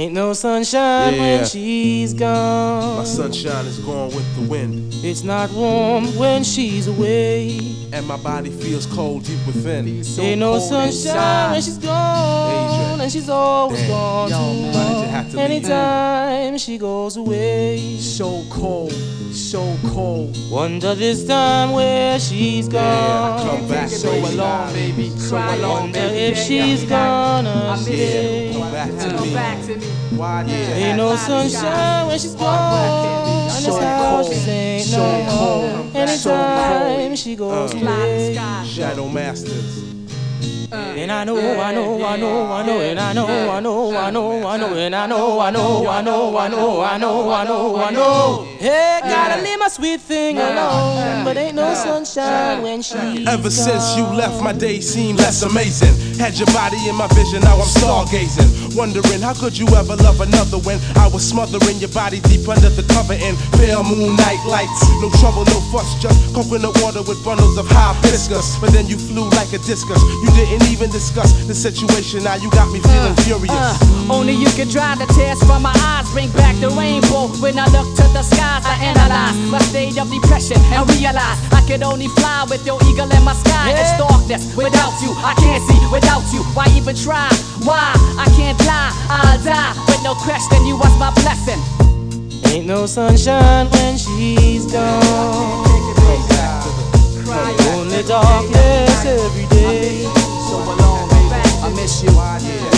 Ain't no sunshine Yeah. when she's gone. My sunshine is gone with the wind, It's not warm when she's away. and my body feels cold deep within. Ain't no sunshine when she's gone, Adrian. and she's always Damn. gone Yo, too man. Why did you have to long. leave? Anytime she goes away, So cold, so cold. wonder this time where she's Yeah, gone. come back, So baby. alone, baby. So alone, Wonder baby. if she's gonna stay. Come back to Come back to me. Why you Ain't no sunshine when she's gone. And So this house cold, just ain't so no cold, home. so Anytime cold. she goes Uh. away. Shadow Masters. And I know, I know, I know, I know, and I know, I know, I know, I know, and I know, I know, I know, I know, I know, I know, I know. Hey, gotta my sweet thing alone, but ain't no sunshine when she's Ever since you left, my days seem less amazing. Had your body in my vision, now I'm stargazing. Wondering how could you ever love another when I was smothering your body deep under the cover in pale moonlight lights. No trouble, no fuss, just coconut water with bundles of hibiscus. But then you flew like a discus. You didn't even discuss the situation. Now you got me feeling furious. Uh, only you can dry the tears from my eyes, bring back the rainbow. When I look to the skies, I analyze state of depression and realize I could only fly with your eagle in my sky. It's darkness without you, I can't see without you. Why even try? Why? I can't lie, I'll die with no question. You was my blessing. Ain't no sunshine when she's gone. Only darkness every day. So alone, baby. I miss you.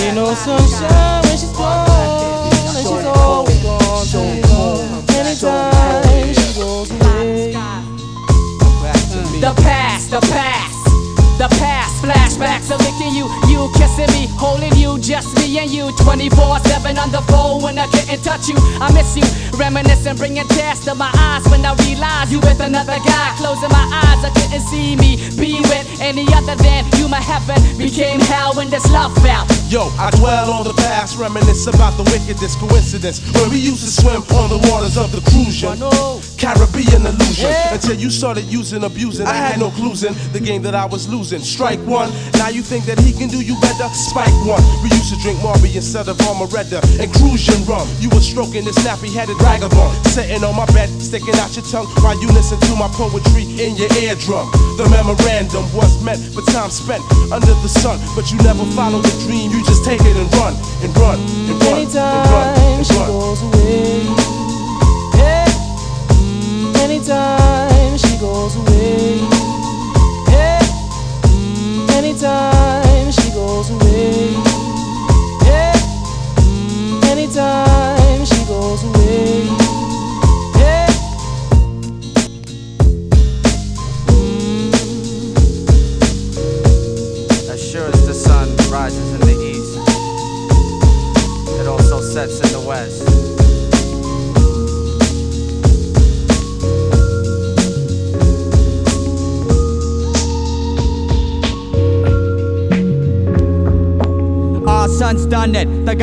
Ain't no sunshine when she's gone, and she's always gone. Anytime The past, the past, the past. Flashbacks of licking you, you kissing me, holding you, just me and you. 24 7 on the phone when I couldn't touch you. I miss you, reminiscing, bringing tears to my eyes when I realize you with another guy. Closing my eyes, I couldn't see me be with any other than you. My heaven became hell when this love fell. Yo, I dwell on the past, reminisce about the wickedest coincidence when we used to swim on the waters of the crucian. Caribbean illusion until you started using, abusing. I had no clues in the game that I was losing. Strike one, now you think that he can do you better. Spike one, we used to drink Marby instead of Armoretta and Cruzan rum. You were stroking this nappy-headed vagabond, sitting on my bed, sticking out your tongue while you listen to my poetry in your eardrum. The memorandum was meant for time spent under the sun, but you never follow the dream. You just take it and run and run and run and run Anytime and she run. goes away.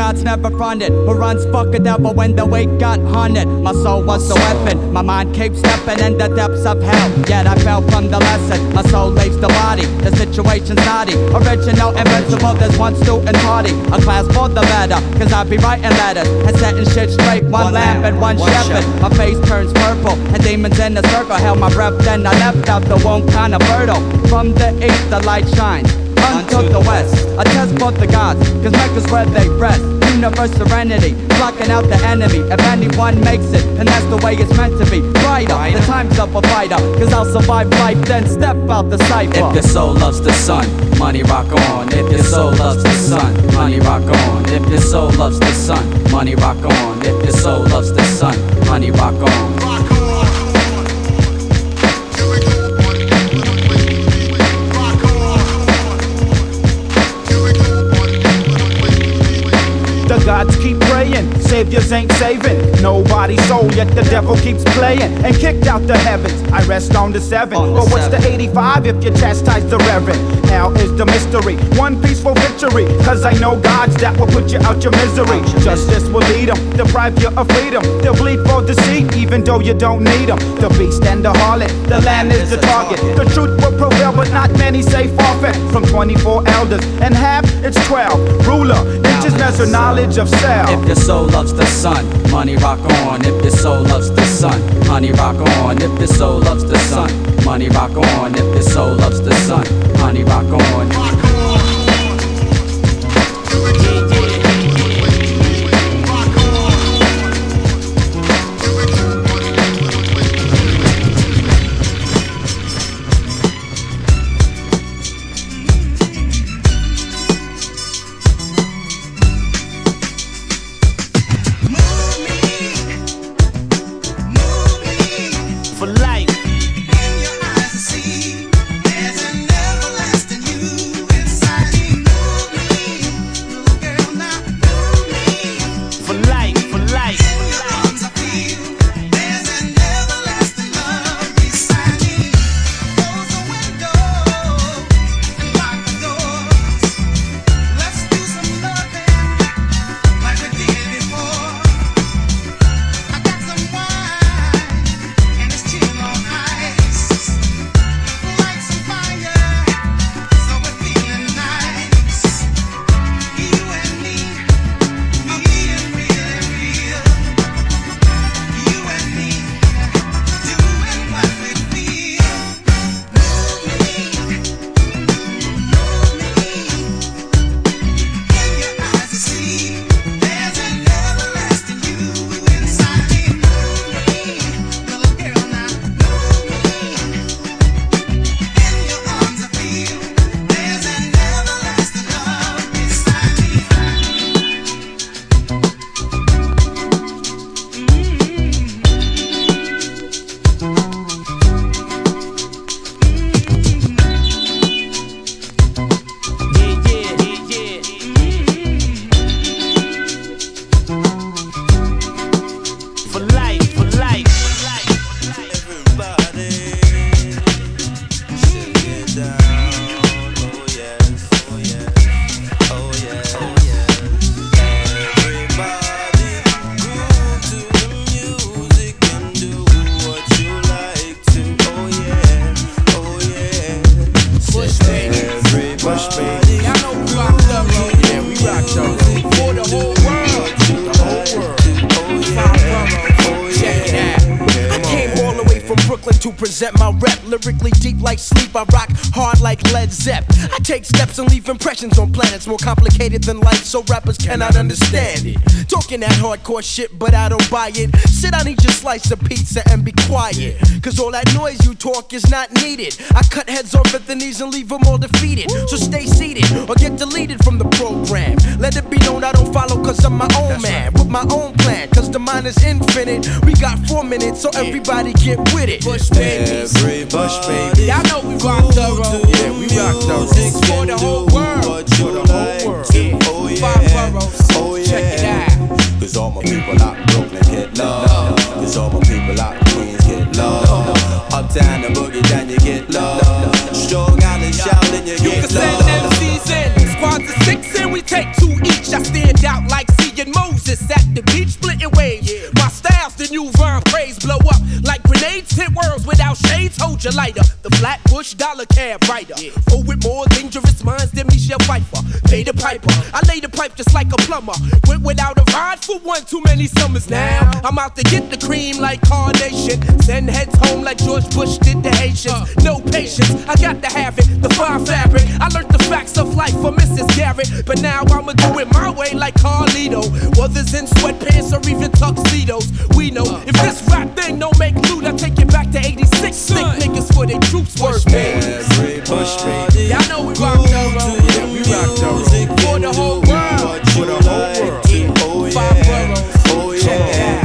Gods never fronted. Who runs fuck a devil when the weight got hunted? My soul was the weapon, my mind keeps stepping in the depths of hell. Yet I fell from the lesson, my soul leaves the body. The situation's naughty, original, invincible. There's one student party, a class for the better. Cause I be writing letters and setting shit straight. One, lamp and one, shepherd. My face turns purple, and demons in a circle held my breath. Then I left out the womb kinda fertile. From the east, the light shines unto the west. A test for the gods, cause Mecca's where they rest. Universe serenity, blocking out the enemy. If anyone makes it, then that's the way it's meant to be. Brighter, the time's of a fighter, cause I'll survive life, then step out the cipher. If your soul loves the sun, money rock on. If your soul loves the sun, money rock on. If your soul loves the sun, money rock on. If your soul loves the sun, money rock on. Saviors ain't saving. Nobody's soul, yet the devil keeps playing and kicked out the heavens. I rest on the seven. On the but what's seven. the 85 if you chastise the reverend? Now is the mystery, one peaceful victory. Cause I know gods that will put you out your misery. Justice will lead them, deprive you of freedom. They'll bleed for deceit, even though you don't need them. The beast and the harlot, the land is the target. The truth will prevail, but not many say forfeit. From 24 elders, and half it's 12. Ruler, inches measure knowledge of self. If your soul loves the sun, money rock on. If your soul loves the sun, honey rock on. If your soul loves the sun, money rock on. If your soul loves the sun, honey rock on. Than life, so rappers cannot understand it. Talking that hardcore shit, but I don't buy it. Sit down, eat your slice of pizza, and be quiet. Cause all that noise you talk is not needed. I cut heads off at the knees and leave them all defeated. So stay seated or get deleted from the program. Let it be known I don't follow cause I'm my own man. With my own plan, cause the mind is infinite. We got four minutes, so everybody get with it. Push baby, everybody, push baby. Y'all know we rock thorough. Yeah, we rock thorough. For the whole world. For the whole world. Yeah. Oh, yeah. Five boroughs. Oh, yeah. Check it out. Cause all my people out Brooklyn get love. Cause all my people out Queens get love. Uptown cab rider. Oh, with more dangerous minds than Michelle Pfeiffer. Pay the piper. I lay the pipe just like a plumber. Went without a ride for one too many summers now. I'm out to get the cream like Carnation. Send heads home like George Bush did the Haitians. Uh. No patience, I got to have it. The fine fabric. I learned the facts of life from Mrs. Garrett. But now I'ma do it my way like Carlito. Others in sweatpants or even tuxedos. We know if this rap thing don't make loot, I take it back to 86. Sick niggas for their troops work, baby. Push me. Y'all know we rock thorough. Yeah, we rock thorough. For the whole world. For the whole world. Oh, Five boroughs. Oh, yeah.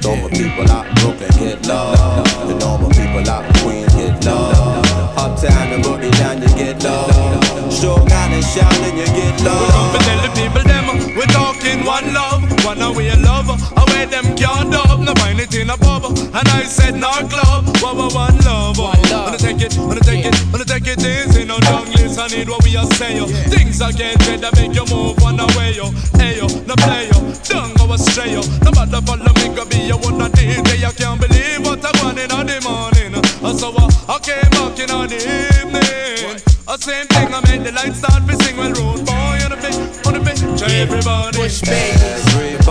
Normal people out Brooklyn get love. The normal people out Queens get love. Uptown and boogie down you get love. Strong and shouting you get love. We tell the people them we talking one love, one away love. Away them can't dub, no find it in a pub. And I said no club, one one love. Wanna take it, wanna take it, wanna take it easy. No long list, I need what we are saying. Things are getting better, make you move one away yo. Hey yo, no play yo, don't go astray yo. No matter follow me, go be a one day. I can't believe what I want in the morning. So I I came back in the evening. A same thing, I made the lights start to sing well, road boy on the fit, on the fit, everybody. Push baby.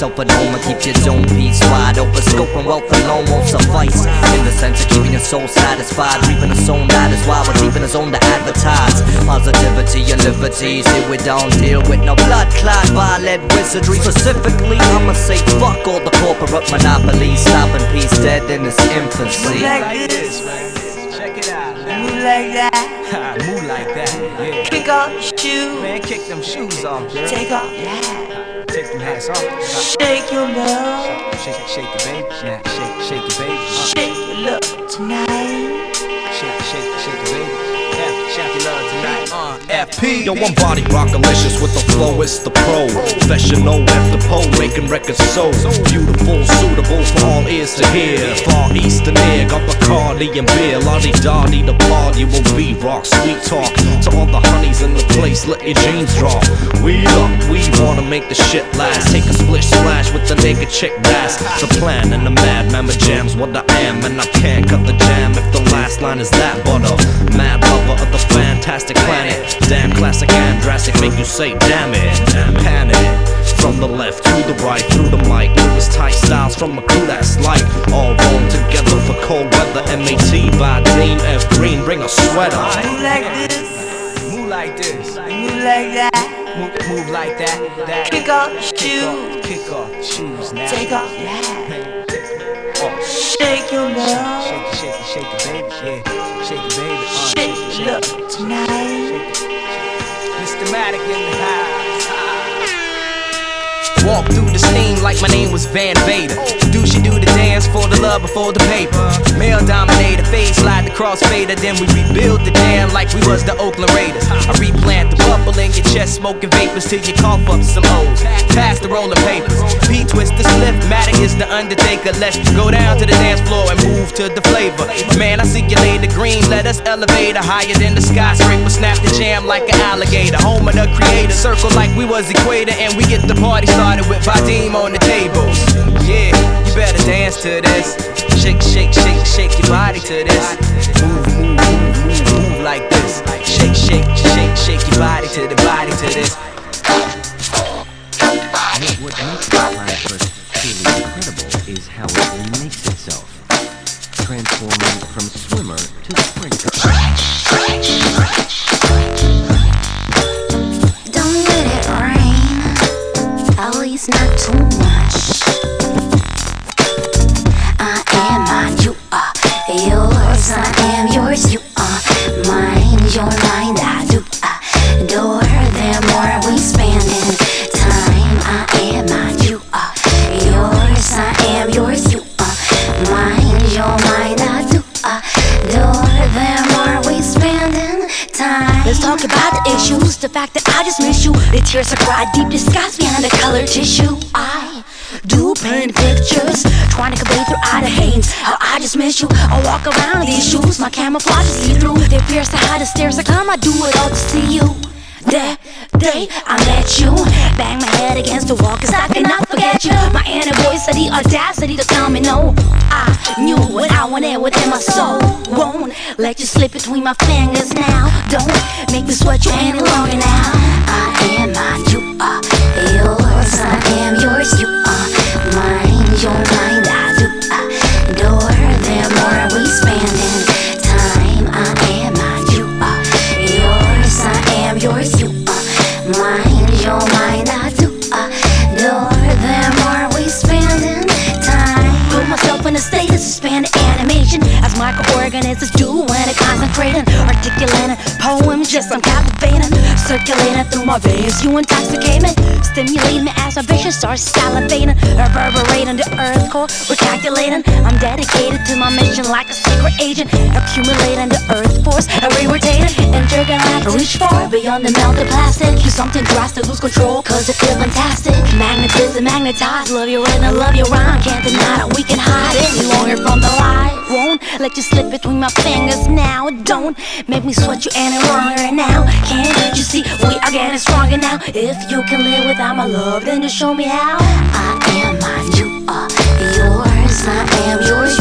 Yourself at home and keep your zone piece wide open. Scope and wealth alone won't suffice. In the sense of keeping your soul satisfied, reaping a soul that is why we're leaving a zone to advertise. Positivity and liberty, see we don't deal with no blood clot, violent wizardry. Specifically, I'ma say fuck all the corporate monopolies, stopping peace dead in its infancy. Shake your love. Shake, shake, shake it, baby. Yeah, shake, shake it, baby. Shake your love tonight. Shake, shake, shake it, baby. Yeah, shake your love tonight. Uh, F P. Yo, I'm body rockalicious with the flow, it's the pro. Professional after pole, making records so beautiful, suitable for all ears to hear. Far east and near, got Bacardi and beer. Lottie Dottie, the party will be rock, sweet talk. To all the honeys in the place, let your jeans drop. We up, we wanna make the shit last. Take a splish splash with the naked chick bass. The plan and the mad mama jams what I am, and I can't cut the jam if the last line is that. But mad lover of the fantastic planet. Damn classic and drastic, make you say damn it. Panic. From the left to the right, through the mic. It was tight styles from a crew that's light. All rolled together for cold weather. MAT by Dean F. Green, bring a sweater. Move like this, Move like this. move like that. Move, move like that. That. Kick off shoes, Kick off shoes now. take off hat. Shake your love, Shake shake it, shake it, baby. Yeah. Shake it, baby. Uh, shake shake, shake, shake, shake, shake, your love tonight. Mr. Matic in the house. Walk through the scene like my name was Van Vader. Do she do the dance for the love before the paper? Male dominator, fade slide the crossfader. Then we rebuild the jam like we was the Oakland Raiders. I replant the bubble in your chest, smoking vapors till you cough up some O's. Pass the rolling papers. P twist the slip, Matic is the undertaker. Let's go down to the dance floor and move to the flavor. Man, I see you the green, let us elevate her higher than the skyscraper. Snap the jam like an alligator. Home of the creator, circle like we was equator, and we get the party started with Vadim on the tables. Yeah, you better dance to this. Shake, shake, shake, shake your body to this. Move, move, move, move, move like this. Shake, shake, shake, shake your body to the body to this. What makes the platypus truly incredible is how it makes itself, transforming from swimmer to sprinter. Least talk about the issues, the fact that I just miss you. The tears I cried, deep disguise behind the colored tissue. I do paint pictures, trying to convey through eye to hands how I just miss you. I walk around in these shoes, my camouflage is see through. They pierce the hide the stairs, I come, I do it all to see you. That day I met you, bang my head against the wall, cause I cannot forget you. My inner voice had the audacity to tell me no. Knew what I wanted within my soul. Won't let you slip between my fingers now. Don't make me sweat you any longer now. I am mine, you are yours. I am yours, you microorganisms do when I concentrating, articulating poems. Just I'm captivating, circulating through my veins. You intoxicate me, stimulate me as my vision starts salivating, reverberating the earth core. We're calculating. I'm dedicated to my mission like a secret agent, accumulating the earth force, re-rotating, intergalactic. Reach far beyond the melted plastic. Do something drastic, lose control, cause it feels fantastic. Magnetism, magnetized, love your rhythm, I love your rhyme. Can't deny that we can hide any longer from the light. Won't let you slip between my fingers now. Don't make me sweat you any longer now. Can't you see we are getting stronger now? If you can live without my love, then just show me how. I am mine, you are yours. I am yours,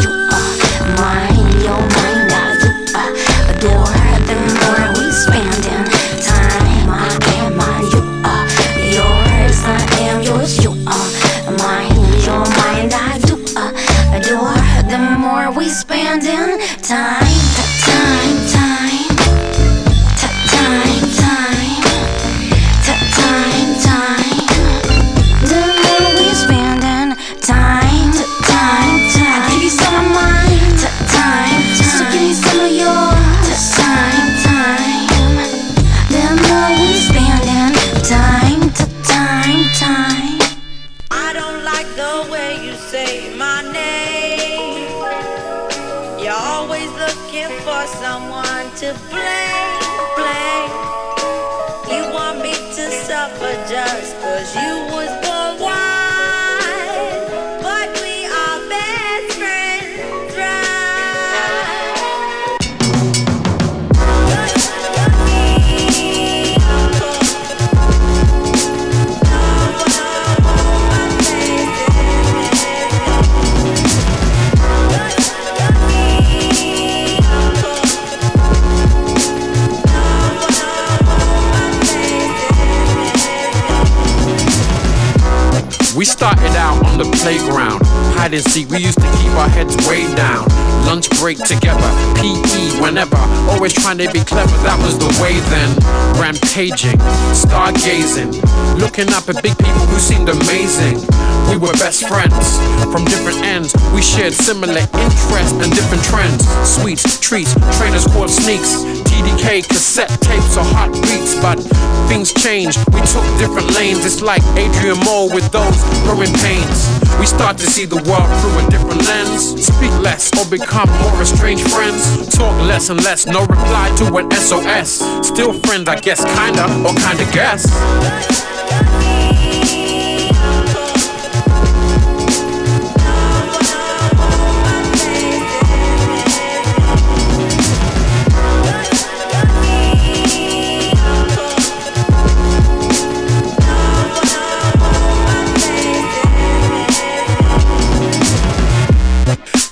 We started out on the playground, hide and seek. We used to keep our heads way down. Lunch break together, PE whenever. Always trying to be clever, that was the way then. Rampaging, stargazing, looking up at big people who seemed amazing. We were best friends from different ends. We shared similar interests and different trends. Sweets, treats, trainers called sneaks. TDK, cassette tapes or hot beats, but things changed. We took different lanes. It's like Adrian Mole with those growing pains. We start to see the world through a different lens. Speak less or become more estranged friends. Talk less and less, no reply to an SOS. Still friends, I guess, kinda or kinda guess.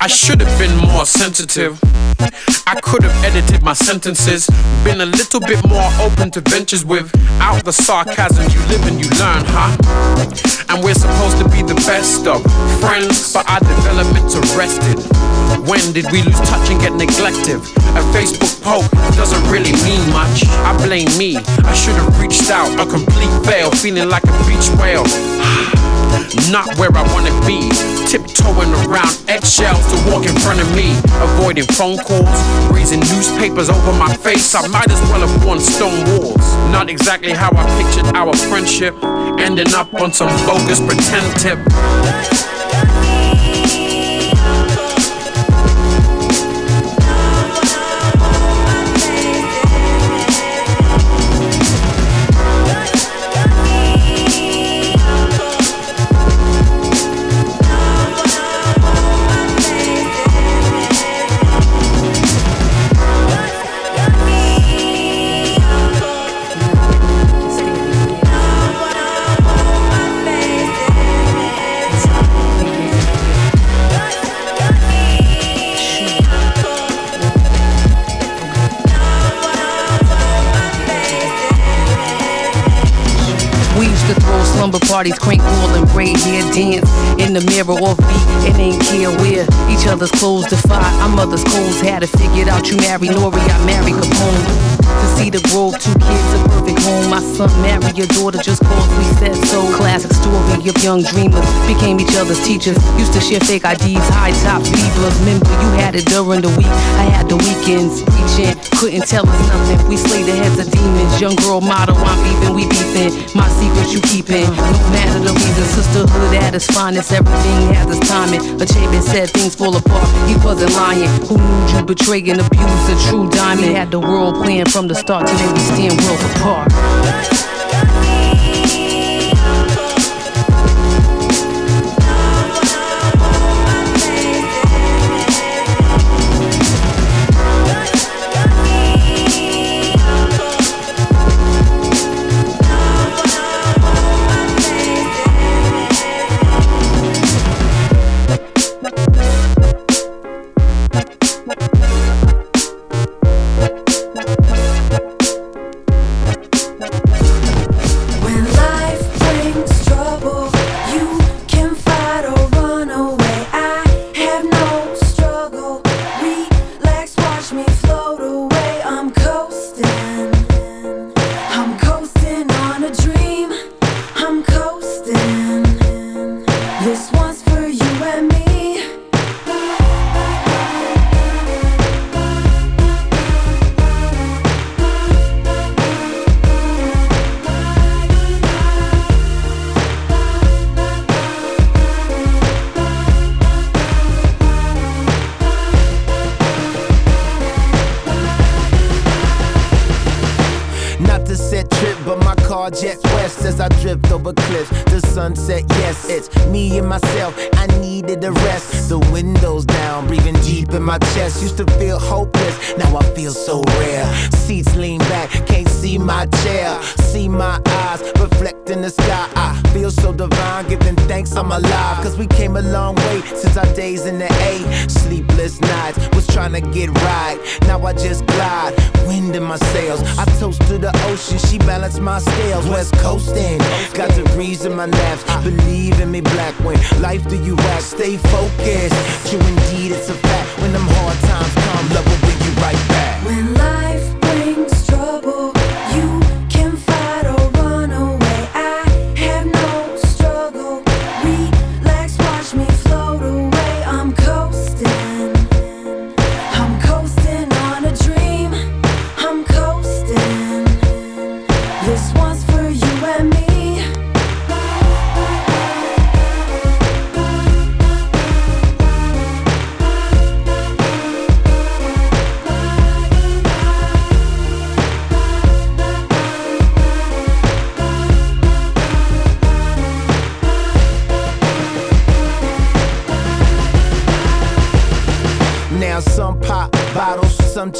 I should have been more sensitive. I could have edited my sentences, been a little bit more open to ventures without the sarcasm. You live and you learn, huh? And we're supposed to be the best of friends, but our development's arrested. When did we lose touch and get neglected? A Facebook post doesn't really mean much. I blame me. I should have reached out. A complete fail, feeling like a beach whale. Ah. Not where I wanna be. Tiptoeing around eggshells to walk in front of me. Avoiding phone calls, raising newspapers over my face. I might as well have worn stone walls. Not exactly how I pictured our friendship. Ending up on some bogus pretend tip. Slumber parties, crank call and braid hair dance in the mirror off beat and ain't care where each other's clothes defy. Our mother's clothes had it figured out. You marry Nori, I marry Capone. To see the grove, two kids, a perfect home. My son marry your daughter just cause we said so. Classic story of young dreamers became each other's teachers. Used to share fake IDs, high top Bieber's. Remember, you had it during the week. I had the weekends. Couldn't tell us nothing. We slayed the heads of demons. Young girl motto, I'm beefing, we beefing. My secret you keeping. No matter the reason, sisterhood at its finest. Everything has its timing. Achebe said things fall apart. He wasn't lying. Who knew you betray and abuse a true diamond? We Had the world playing from the start they we stand worlds apart.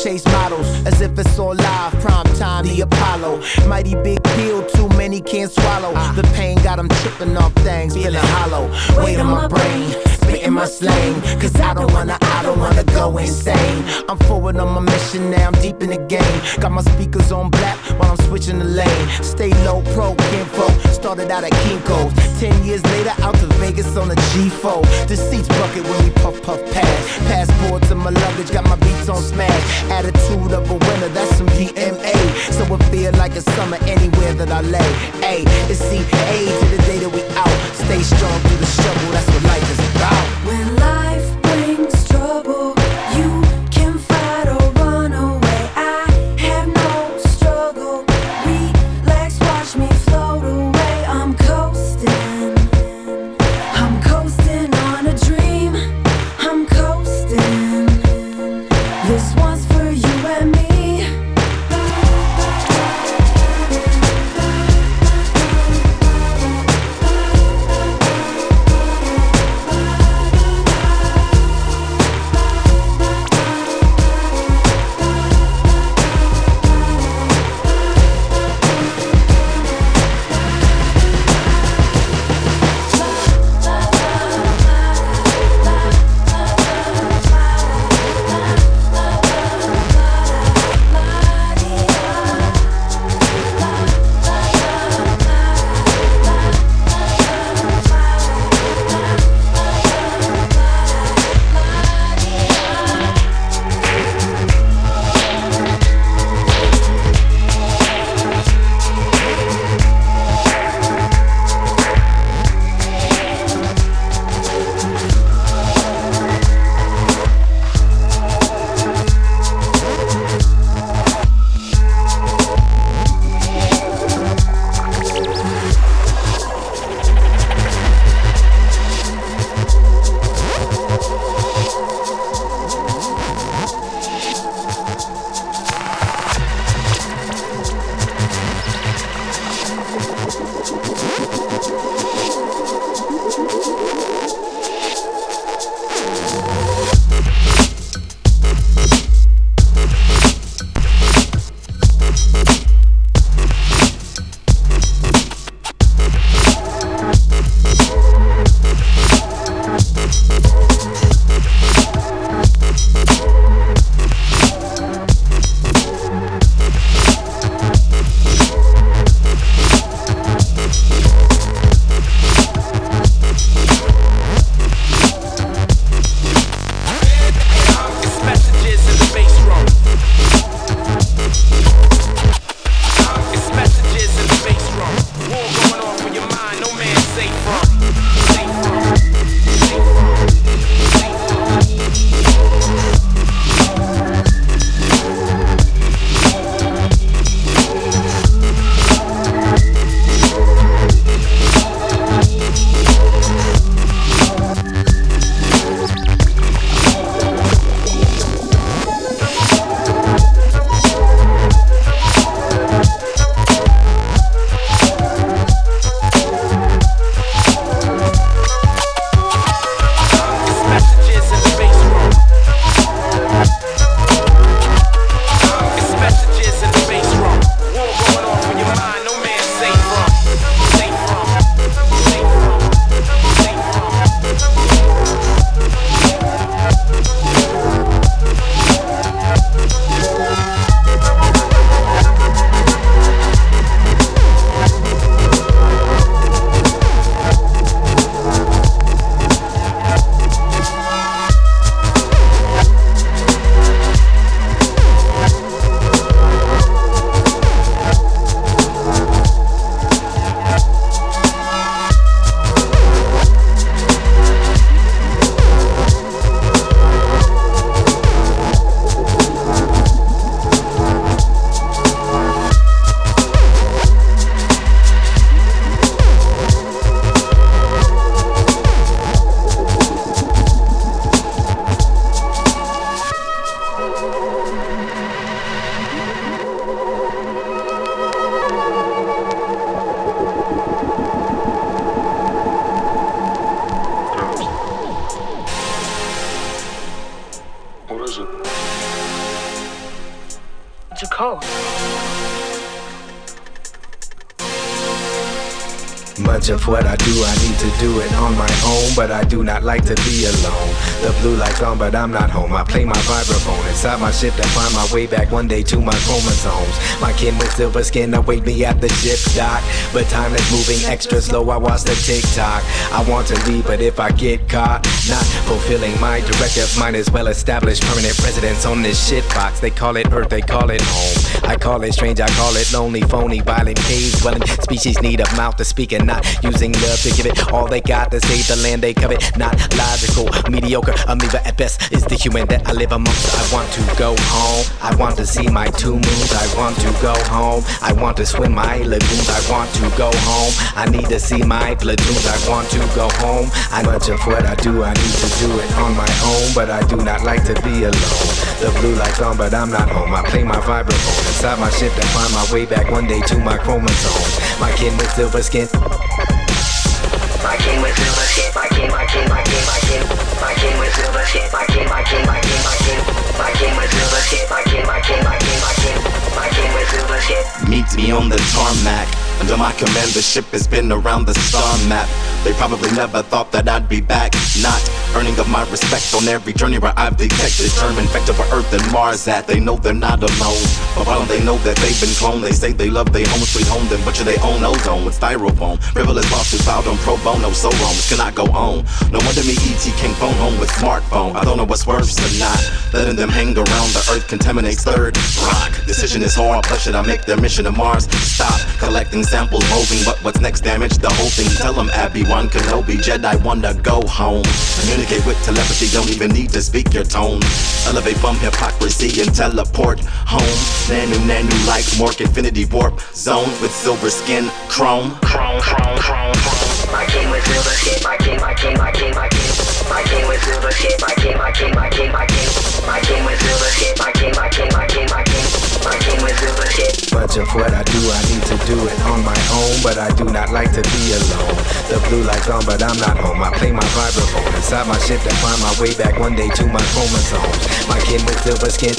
Chase models, as if it's all live. Prime time, the Apollo. Mighty big pill, too many can't swallow. The pain got them tripping off things, feeling hollow. Weight on my brain, my slang. Cause I don't wanna, I don't wanna go insane. I'm forward on my mission now, I'm deep in the game. Got my speakers on black while I'm switching the lane. Stay low, pro, info. Started out at Kinko's. Ten years later, out to Vegas on a G4. The seats bucket when we puff, puff, pass. Passport to my luggage, got my beats on smash. Attitude of a winner, that's some DMA. So it feel like a summer anywhere that I lay. A, it's CA to the day that we out. Stay strong through the struggle, that's what life is about. Back one day to my chromosomes. My kin with silver skin await me at the ship dock, but time is moving extra slow. I watch the TikTok. I want to leave, but if I get caught not fulfilling my directive, might as well establish permanent residence on this shit box. They call it Earth, they call it home. I call it strange, I call it lonely, phony, violent cave dwelling. Species need a mouth to speak and not using love to give it all they got to save the land they covet. Not logical, mediocre, amoeba at best is the human that I live amongst. I want to go home. I want to see my two moons. I want to go home. I want to swim my lagoons. I want to go home. I need to see my platoons. I want to go home. I much of what I do, I need to do it on my own, but I do not like to be alone. The blue light's on, but I'm not home. I play my vibraphone inside my ship to find my way back one day to my chromosomes. My kin with silver skin. My king with silver shit, my king, my king, my king, my king, my king with silver shit, my king, my king, my king, my king, my king with silver shit, my king, my king, my king, my king, my king with silver shit. Meet me on the tarmac. Under my command, the ship has been around the star map. They probably never thought that I'd be back. Not earning of my respect on every journey where I've detected germ infected where Earth and Mars at. They know they're not alone. But while they know that they've been cloned, they say they love their home sweet home, then butcher their own ozone with styrofoam. Frivolous lawsuits filed on pro bono, so wrong. This cannot go on. No wonder me ET came phone home with smartphone. I don't know what's worse or not. Letting them hang around the Earth contaminates third rock. Decision is hard. Plus, should I make their mission to Mars? Stop collecting samples, moving. But what's next? Damage the whole thing. Tell them Obi-Wan Kenobi, Jedi wanna go home. Communicate with telepathy, don't even need to speak your tone. Elevate from hypocrisy and teleport home. Nanu nanu like Mork Infinity Warp Zone with silver skin, chrome. Chrome, chrome, chrome, chrome. My king with silver shit, my king, my king, my king, my king, my king with silver shit, my king, my king, my king, my king, my king with silver shit, my king, my king, my king, my king, my king with. Much of what I do, I need to do it on my own, but I do not like to be alone. The blue light's on, but I'm not home. I play my vibraphone inside my ship to find my way back one day to my chromosomes. My kin with silver skin.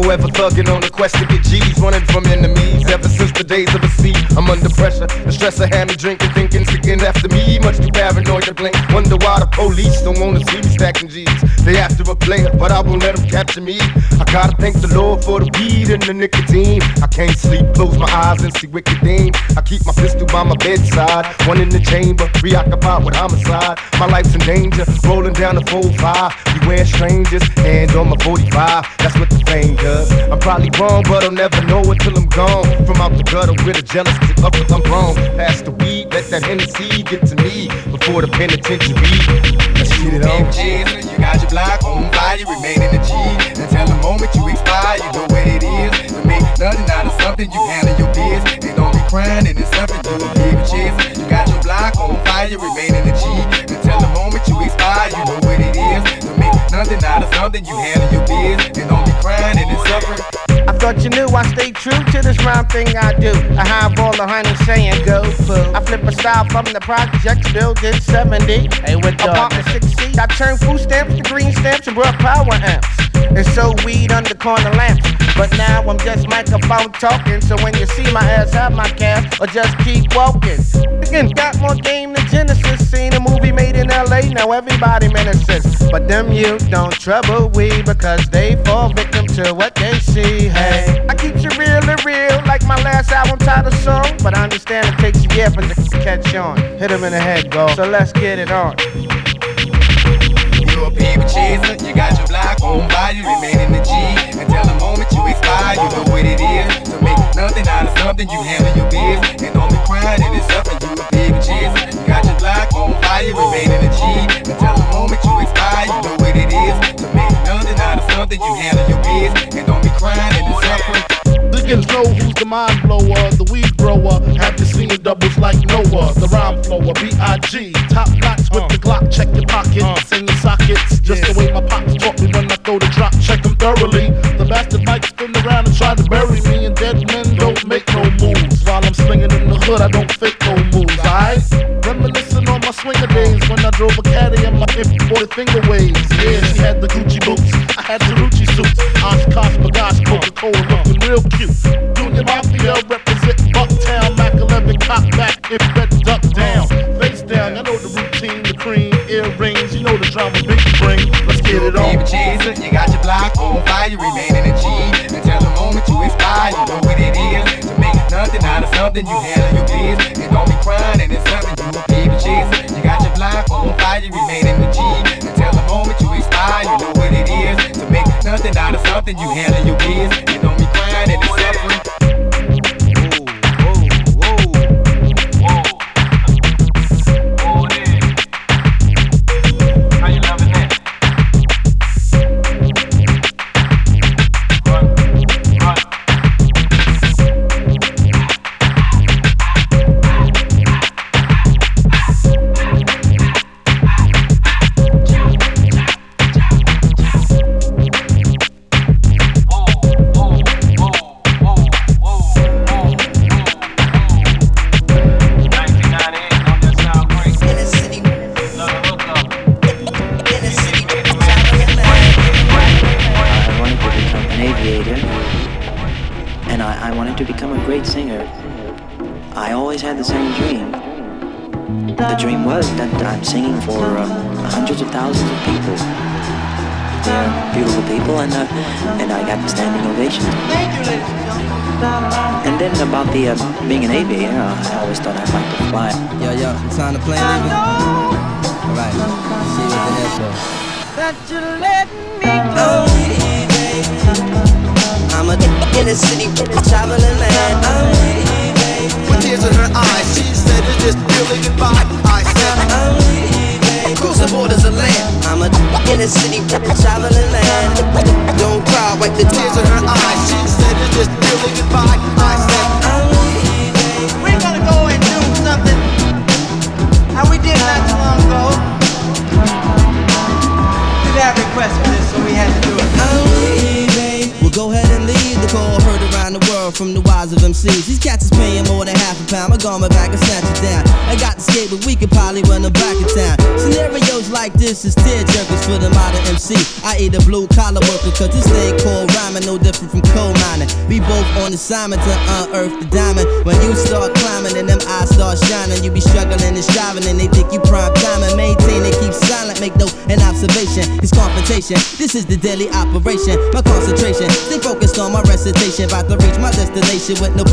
Forever thugging on the quest to get G's, running from enemies. Ever since the days of the sea, I'm under pressure. The stress of me drinking, thinking, seeking after me. Much too paranoid to blink. Wonder why the police don't wanna see me stacking G's. They after a player, but I won't let them capture me. I gotta thank the Lord for the weed and the nicotine. I can't sleep, close my eyes and see wicked things. I keep my pistol by my bedside, one in the chamber, preoccupied with homicide. My life's in danger, rolling down the 4-5. Beware strangers, hand on my 45. That's what the fame does. I'm probably wrong, but I'll never know it till I'm gone. From out the gutter with a jealous chick up with I'm wrong. Pass the weed, let that Hennessy get to me before the penitentiary. Let's get it on. You got your block on fire, you remain in the G. Until the moment you expire, you know what it is. To make nothing out of something, you handle your biz. They don't be crying, and it's will give a chance. You got your block on fire, remain in the G. Until the moment you expire, you know what it is. To make nothing out of something, you handle your biz. And don't be crying, and suffering. I thought you knew I stay true to this rhyme thing I do. I highball a honey saying go food. I flip a style from the projects building 70. Hey, with Apartment 6C. I turn food stamps to green stamps and brought power amps. And so weed under corner lamps. But now I'm just microphone talking. So when you see my ass have my cash, or just keep walking. Again, got more game than Genesis. Seen a movie made in LA, now everybody menaces. But them you don't trouble we because they fall victim to what they see. Hey, I keep you real and real, like my last album title song. But I understand it takes for the to catch on. Hit him in the head, go. So let's get it on. Chaser, you got your block on fire, you remain in the G. Until the moment you expire, you know what it is. To make nothing out of something, you handle your biz. And don't be crying, and it's something you a people chaser. You got your block on fire, you remain in the G. Until the moment you expire, you know what it is. To make nothing out of something, you handle your biz. And don't be crying, and it's suffering. Niggas know who's the mind blower, the weed grower. Have you seen doubles like Noah? The rhyme flower, B.I.G. Top knots with the Glock, check your pockets uh. and your sockets. Just the way my pops taught me when I throw the drop, check them thoroughly. The Bastard might spin around and try to bury me, and dead men don't make no moves. While I'm swinging in the hood, I don't fake no moves, alright? Reminiscing my swinger days when I drove a caddy and my 50 boy finger waves. Yeah, she had the Gucci boots, I had the Cerucci suits. Oshkosh, B'gosh, Coca-Cola, looking real cute. Junior Mafia represent Bucktown, Mac 11, cop back, if red duck down. Face down, I know the routine, the cream, earrings, you know the drama big bring. Let's get it on. It chaser, you got your block on fire, you remain in the G. Until the moment you expire, you know. Nothing out of something, you handle your biz. And don't be crying, and it's something you a keep chaser. You got your block on fire, you remain in the G. Until the moment you expire, you know what it is. To make nothing out of something, you handle your biz. And don't be crying, and it's something. With no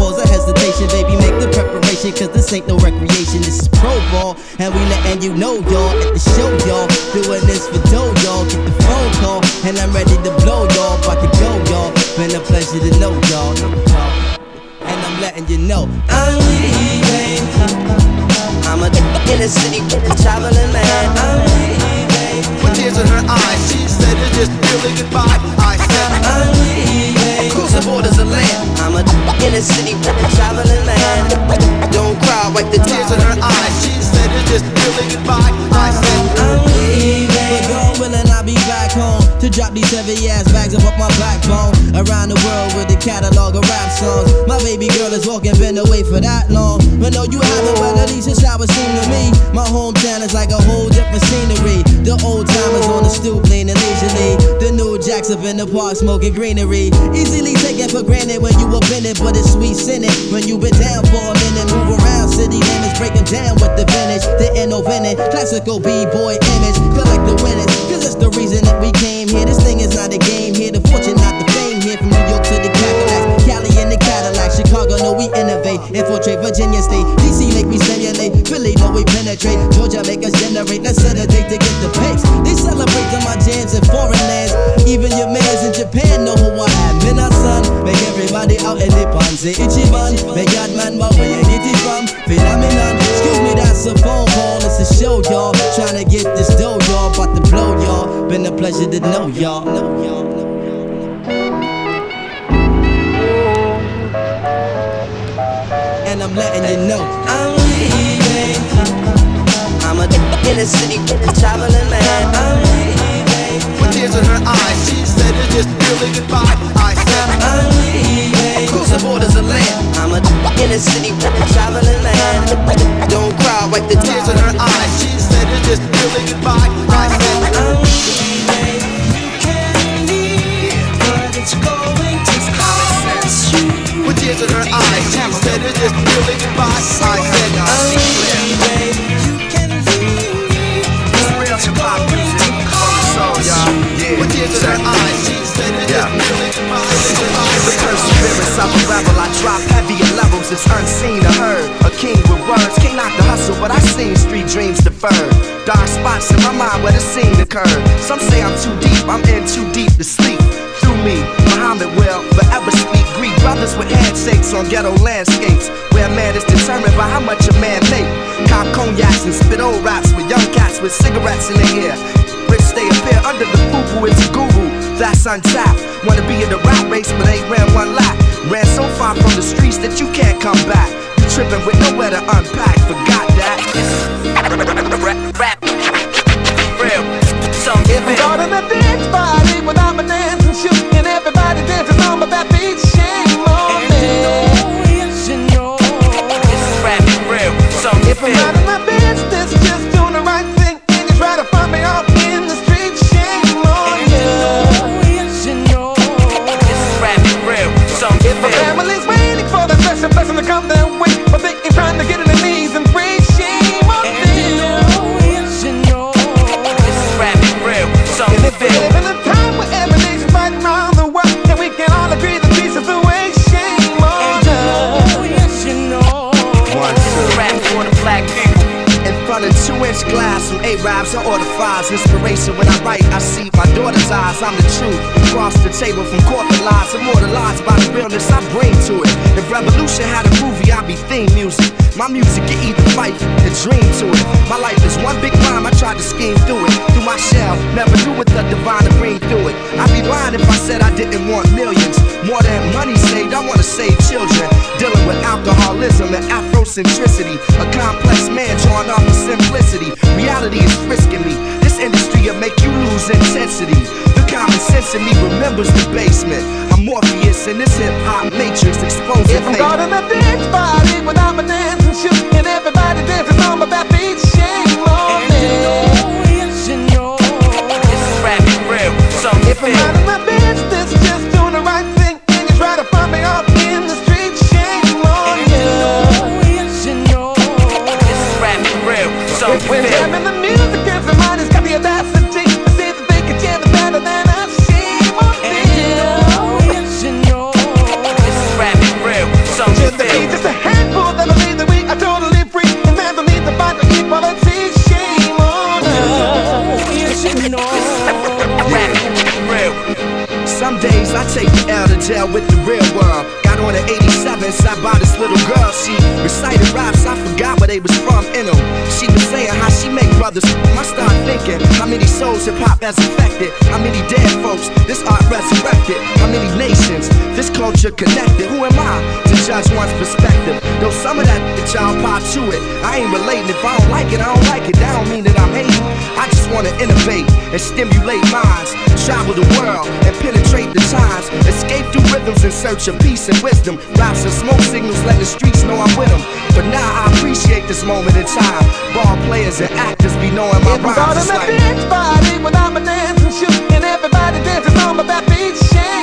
drop these heavy ass bags up off my backbone. Around the world with a catalog of rap songs. My baby girl is walking, been away for that long. But no, you haven't, but at least it's how it seemed to me. My hometown is like a whole different scenery. The old timers on the stoop leaning leisurely. The new jacks up in the park smoking greenery. Easily taken for granted when you up in it, but it's sweet sinning. When you been down for a minute, move around city limits, breaking down with the vintage. The innovative, classical b-boy image. Collect the winners, the reason that we came here. This thing is not a game here. The fortune, not the fame here. From New York to the Cadillacs, Cali and the Cadillac, Chicago, no, we innovate. Infiltrate Virginia State, DC make me stimulate. Philly, no, we penetrate. Georgia make us generate. Let's sedate to get the pace. They celebrate to my jams in foreign lands. Even your mans in Japan know who I am. In our son, make everybody out in the pan say Ichiban. Make God man, but where you get it from? Phenomenon. That's a phone call. It's a show, y'all. Trying to get this dough, y'all. About to blow, y'all. Been a pleasure to know y'all. Know y'all. And I'm letting you know I'm leaving. I'm a inner city traveling man. I'm leaving. with tears in her eyes, she said it's just really goodbye. I now I'm leaving. Across the borders of land. I'm a inner city traveling man. Don't cry, wipe the tears in her eyes. She said it's just really goodbye. I said, I'm leaving. You can leave, but it's going to cost you. with tears in her eyes, she said it's just really goodbye. I said, I'm leaving. A rebel, I drop heavy in levels. It's unseen or heard. A king with words, can't knock the hustle, but I seen street dreams deferred. Dark spots in my mind where the scene occurred. Some say I'm too deep, I'm in too deep to sleep. Through me, Muhammad will forever speak Greek. Brothers with handshakes on ghetto landscapes, where man is determined by how much a man make. Cop cognacs and spit old raps with young cats with cigarettes in their ear. Rich they appear under the fubu, it's a guru. That's untapped. Wanna be in the rat race, but ain't ran one lap. Ran so far from the streets that you can't come back. You tripping with nowhere to unpack. Forgot that. Rap, real, some If I'm caught in a dance party from Arabs, I order fries. Inspiration when I write, I see my daughter's eyes. I'm the truth. Across the table from corporate lies, immortalized by the realness I bring to it. If Revolution had a movie, I'd be theme music. My music can either fight and dream to it. My life is one big rhyme, I tried to scheme through it. Through my shell, never knew what the divine to bring through it. I'd be lying if I said I didn't want millions. More than money saved, I wanna save children. Dealing with alcoholism and Afrocentricity. A complex man drawn off of simplicity. Reality is frisking me. This industry will make you lose intensity. The common sense in me remembers the basement. I'm Morpheus in this hip hop matrix exposing If I'm caught in a dance party without my dancing shoes, and everybody dances on my back beat, shame on me. rap, real, some If I'm with the real world. Got on an 87, sat by this little girl. She recited raps, I forgot where they was from in 'em. Um, she was saying how she make brothers. I start thinking how many souls hip hop has affected. How many dead folks this art resurrected. How many nations this culture connected. Who am I to judge one's perspective? Though some of that that y'all pop to it, I ain't relating. If I don't like it, I don't like it. That don't mean that I'm hating. I just wanna innovate and stimulate minds. Travel the world and penetrate the times. Escape through rhythms in search of peace and wisdom. Raps and smoke signals let the streets know I'm with them. But now I appreciate this moment in time. Ball players and actors be knowing my I'm rhymes. a dance party without my dancing shoes, and everybody dances on my back beat, shame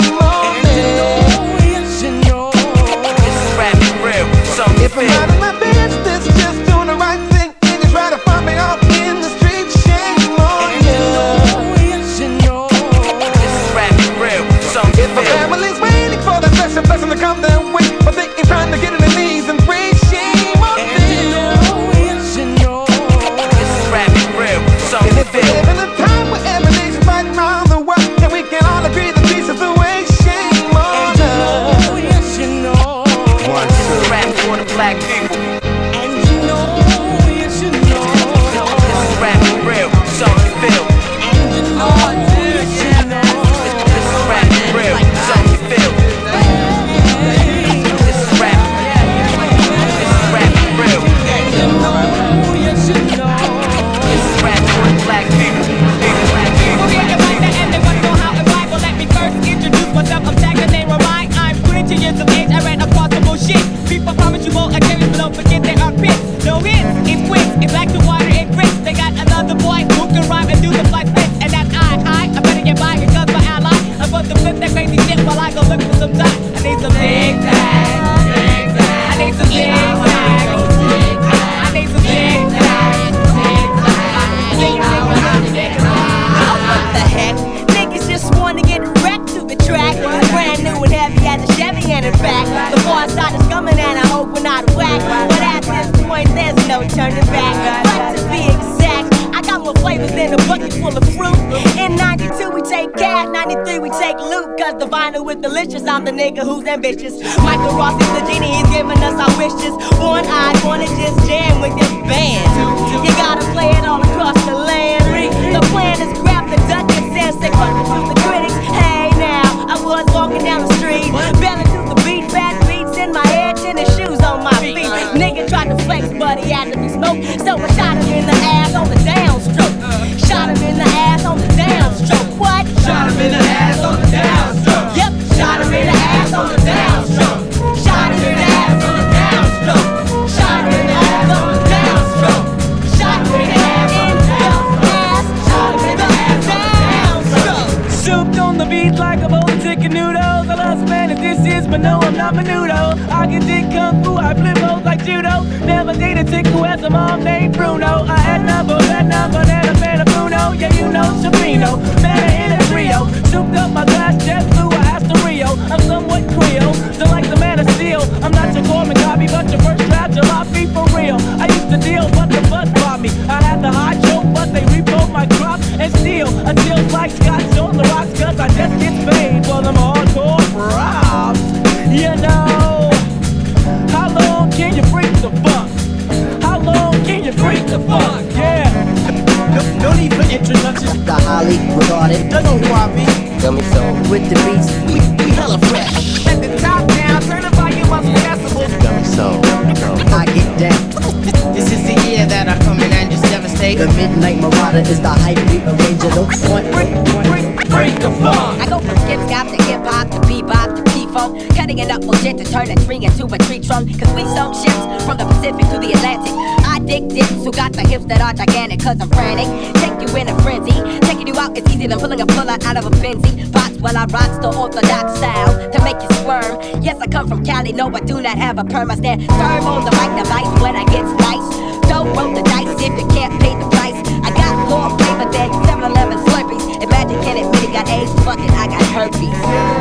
ships from the Pacific to the Atlantic. I dig dips who got the hips that are gigantic, cause I'm frantic. Take you in a frenzy, taking you out is easier than pulling a pull out of a Benzie. Pots while I rock the orthodox style to make you squirm. Yes, I come from Cali, no, I do not have a perm. I stand firm on the mic, the when I get spiced. Don't roll the dice if you can't pay the price. I got more flavor than 7 Eleven Slurpees. Imagine can it really got AIDS? Fuck it, I got herpes.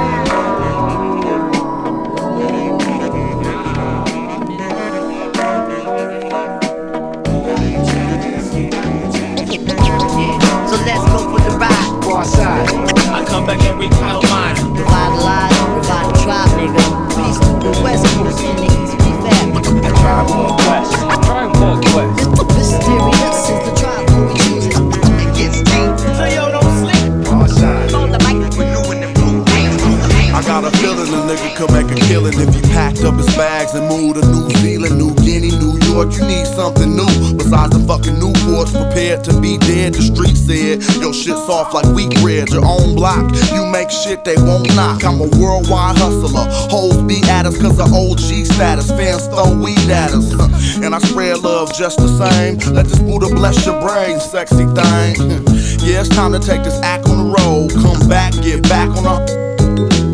scared to be dead. The street said, Your shit's off like wheat bread. Your own block, you make shit they won't knock. I'm a worldwide hustler. Hoes be at us cause of OG status. Fans throw weed at us. And I spread love just the same. Let this Buddha bless your brain, sexy thing. yeah, it's time to take this act on the road. Come back, get back on the.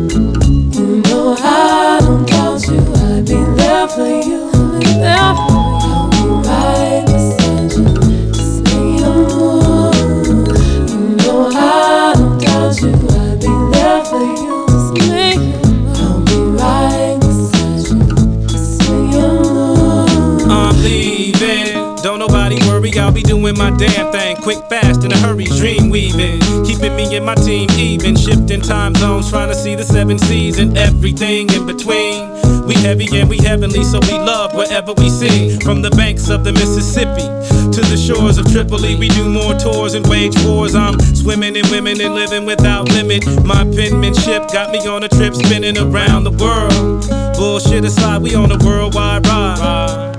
Doing my damn thing, quick, fast, in a hurry, dream weaving. Keeping me and my team even, shifting time zones, trying to see the seven seas and everything in between. We heavy and we heavenly, so we love wherever we see. From the banks of the Mississippi to the shores of Tripoli, we do more tours and wage wars. I'm swimming in women and living without limit. My penmanship got me on a trip spinning around the world. Bullshit aside, we on a worldwide ride.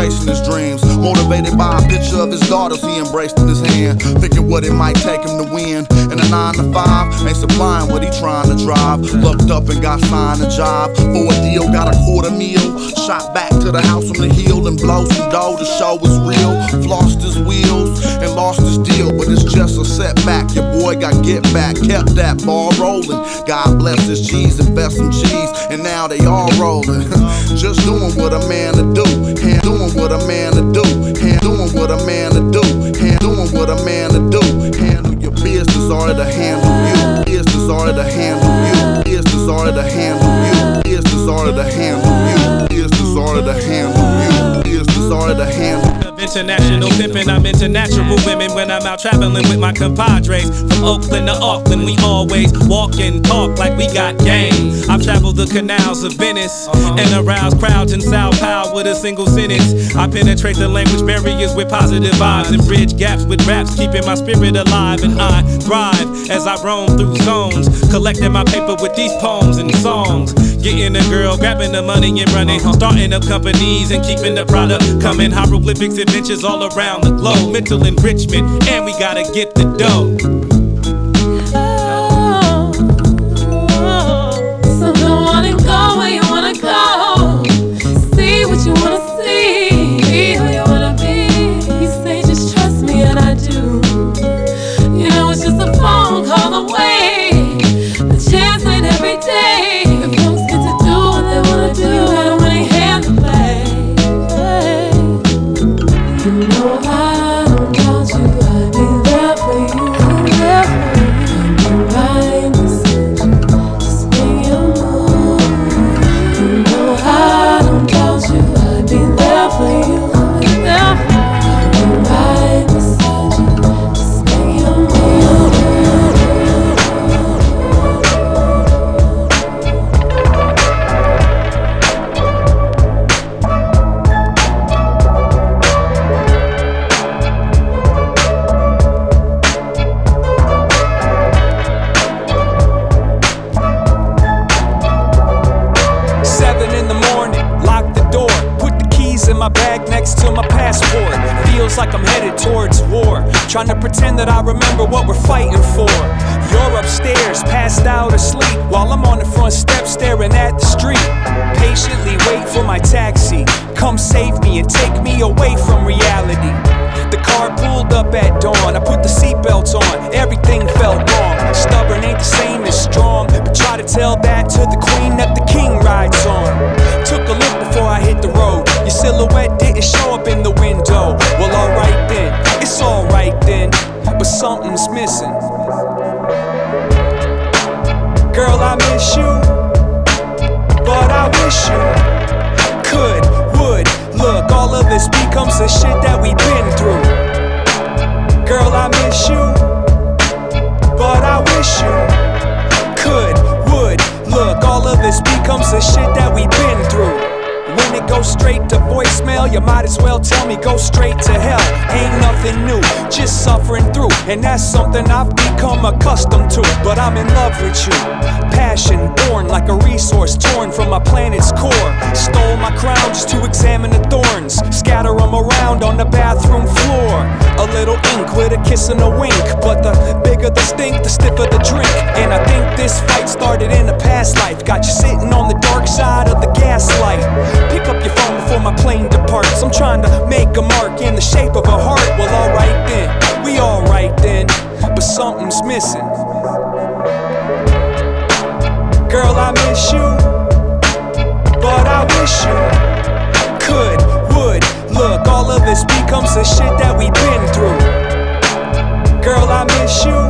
Chasing his dreams. Motivated by a picture of his daughters he embraced in his hand. Thinking what it might take him to win. A nine to five ain't supplying what he trying to drive. Looked up and got signed a job. For a deal, got a quarter meal. Shot back to the house on the hill and blow some dough. The show was real. Flossed his wheels and lost his deal. But it's just a setback. Your boy got get back. Kept that ball rolling. God bless his cheese, invest some cheese. And now they all rolling. just doing what a man to do. Hand doing what a man to do. Hand doing what a man to do. Hand doing what a man to do. Your business or to handle you. Business or to handle you. Business or to handle you. Business or to handle you. Business or to handle you. To handle International pimpin', I'm into natural women when I'm out traveling with my compadres. From Oakland to Auckland, we always walk and talk like we got game. I've traveled the canals of Venice and aroused crowds in Sao Paulo with a single sentence. I penetrate the language barriers with positive vibes and bridge gaps with raps, keeping my spirit alive. And I thrive as I roam through zones, collecting my paper with these poems and songs. Getting a girl, grabbing the money and running, starting up companies and keeping the product coming. Hieroglyphics, adventures all around the globe, mental enrichment, and we gotta get the dough. And that's something I've become accustomed to. But I'm in love with you. Passion born like a resource torn from my planet's core. Stole my crown just to examine the thorns. Scatter them around on the bathroom floor. A little ink with a kiss and a wink. But the bigger the stink, the stiffer the drink. And I think this fight started in a past life. Got you sitting on the dark side of the gaslight. Pick up your phone before my plane departs. I'm trying to make a mark in the shape of a heart. Well, alright then, alright then, but something's missing. Girl, I miss you, but I wish you could, would. Look, all of this becomes the shit that we've been through. Girl, I miss you,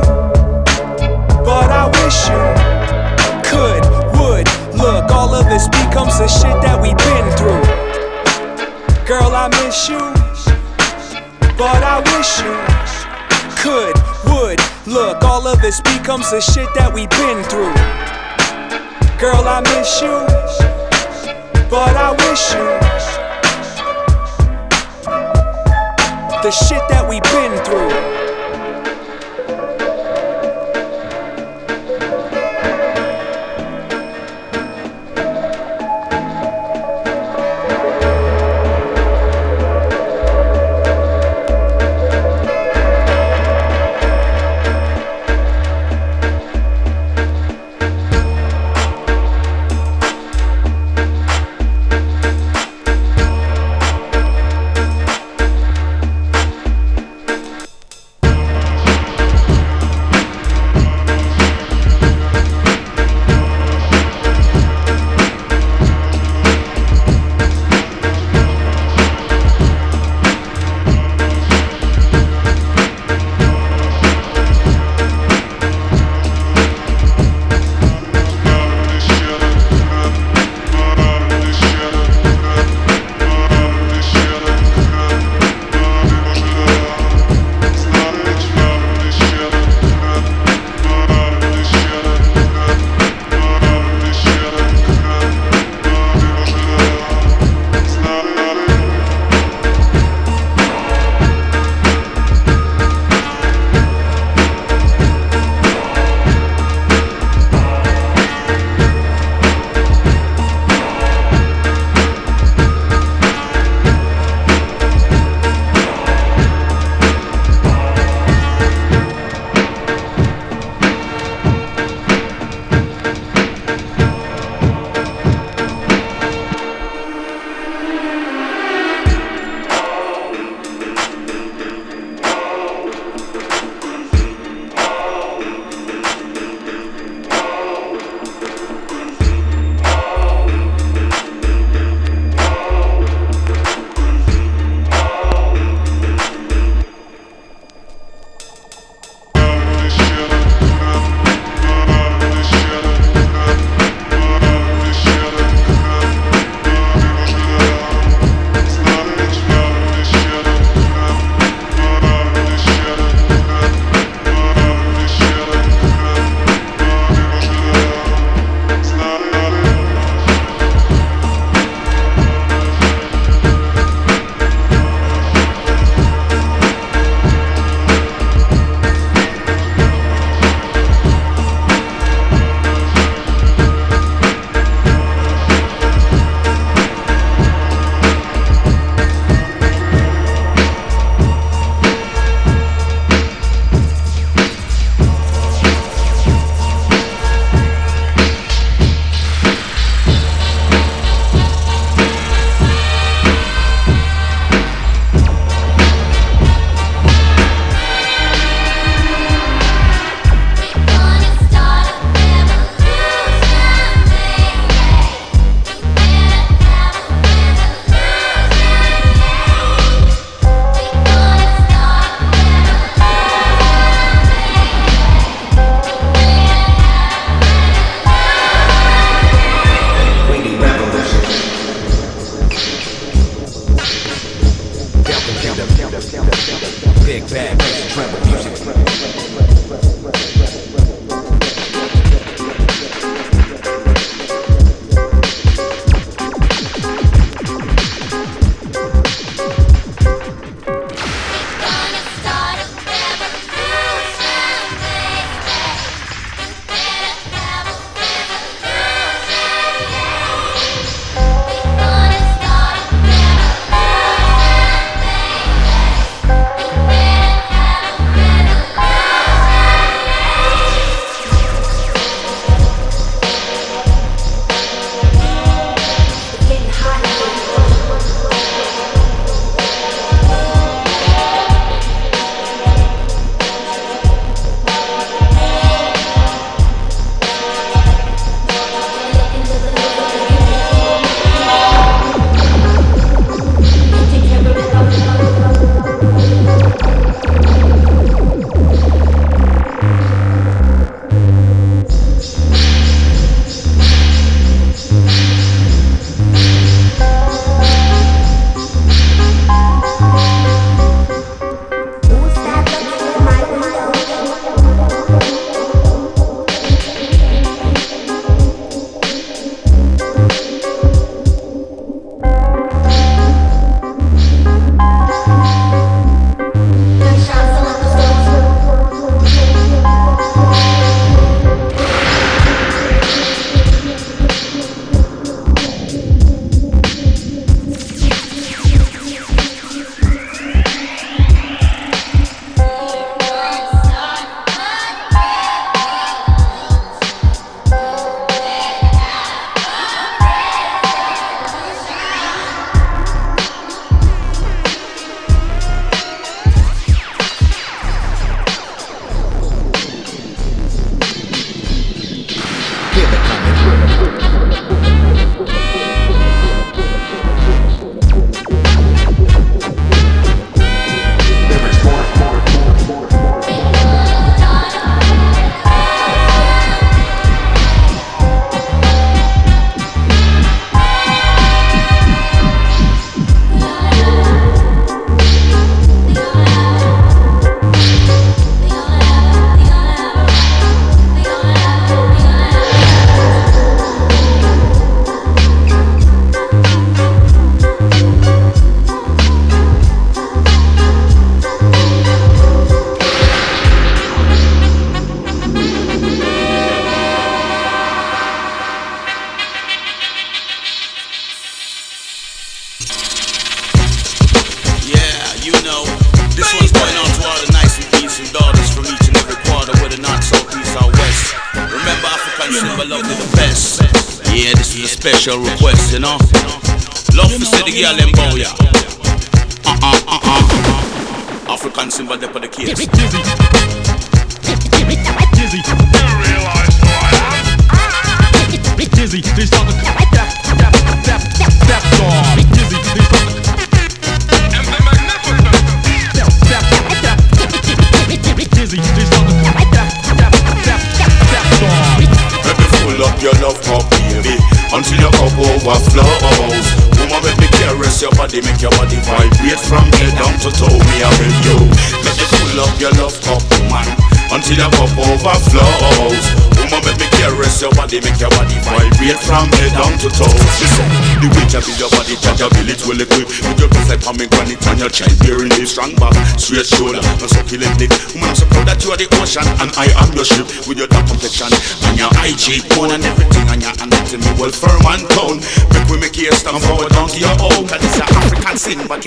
but I wish you could, would. Look, all of this becomes the shit that we've been through. Girl, I miss you, but I wish you could, would. Look, all of this becomes the shit that we've been through. Girl, I miss you, but I wish you the shit that we've been through.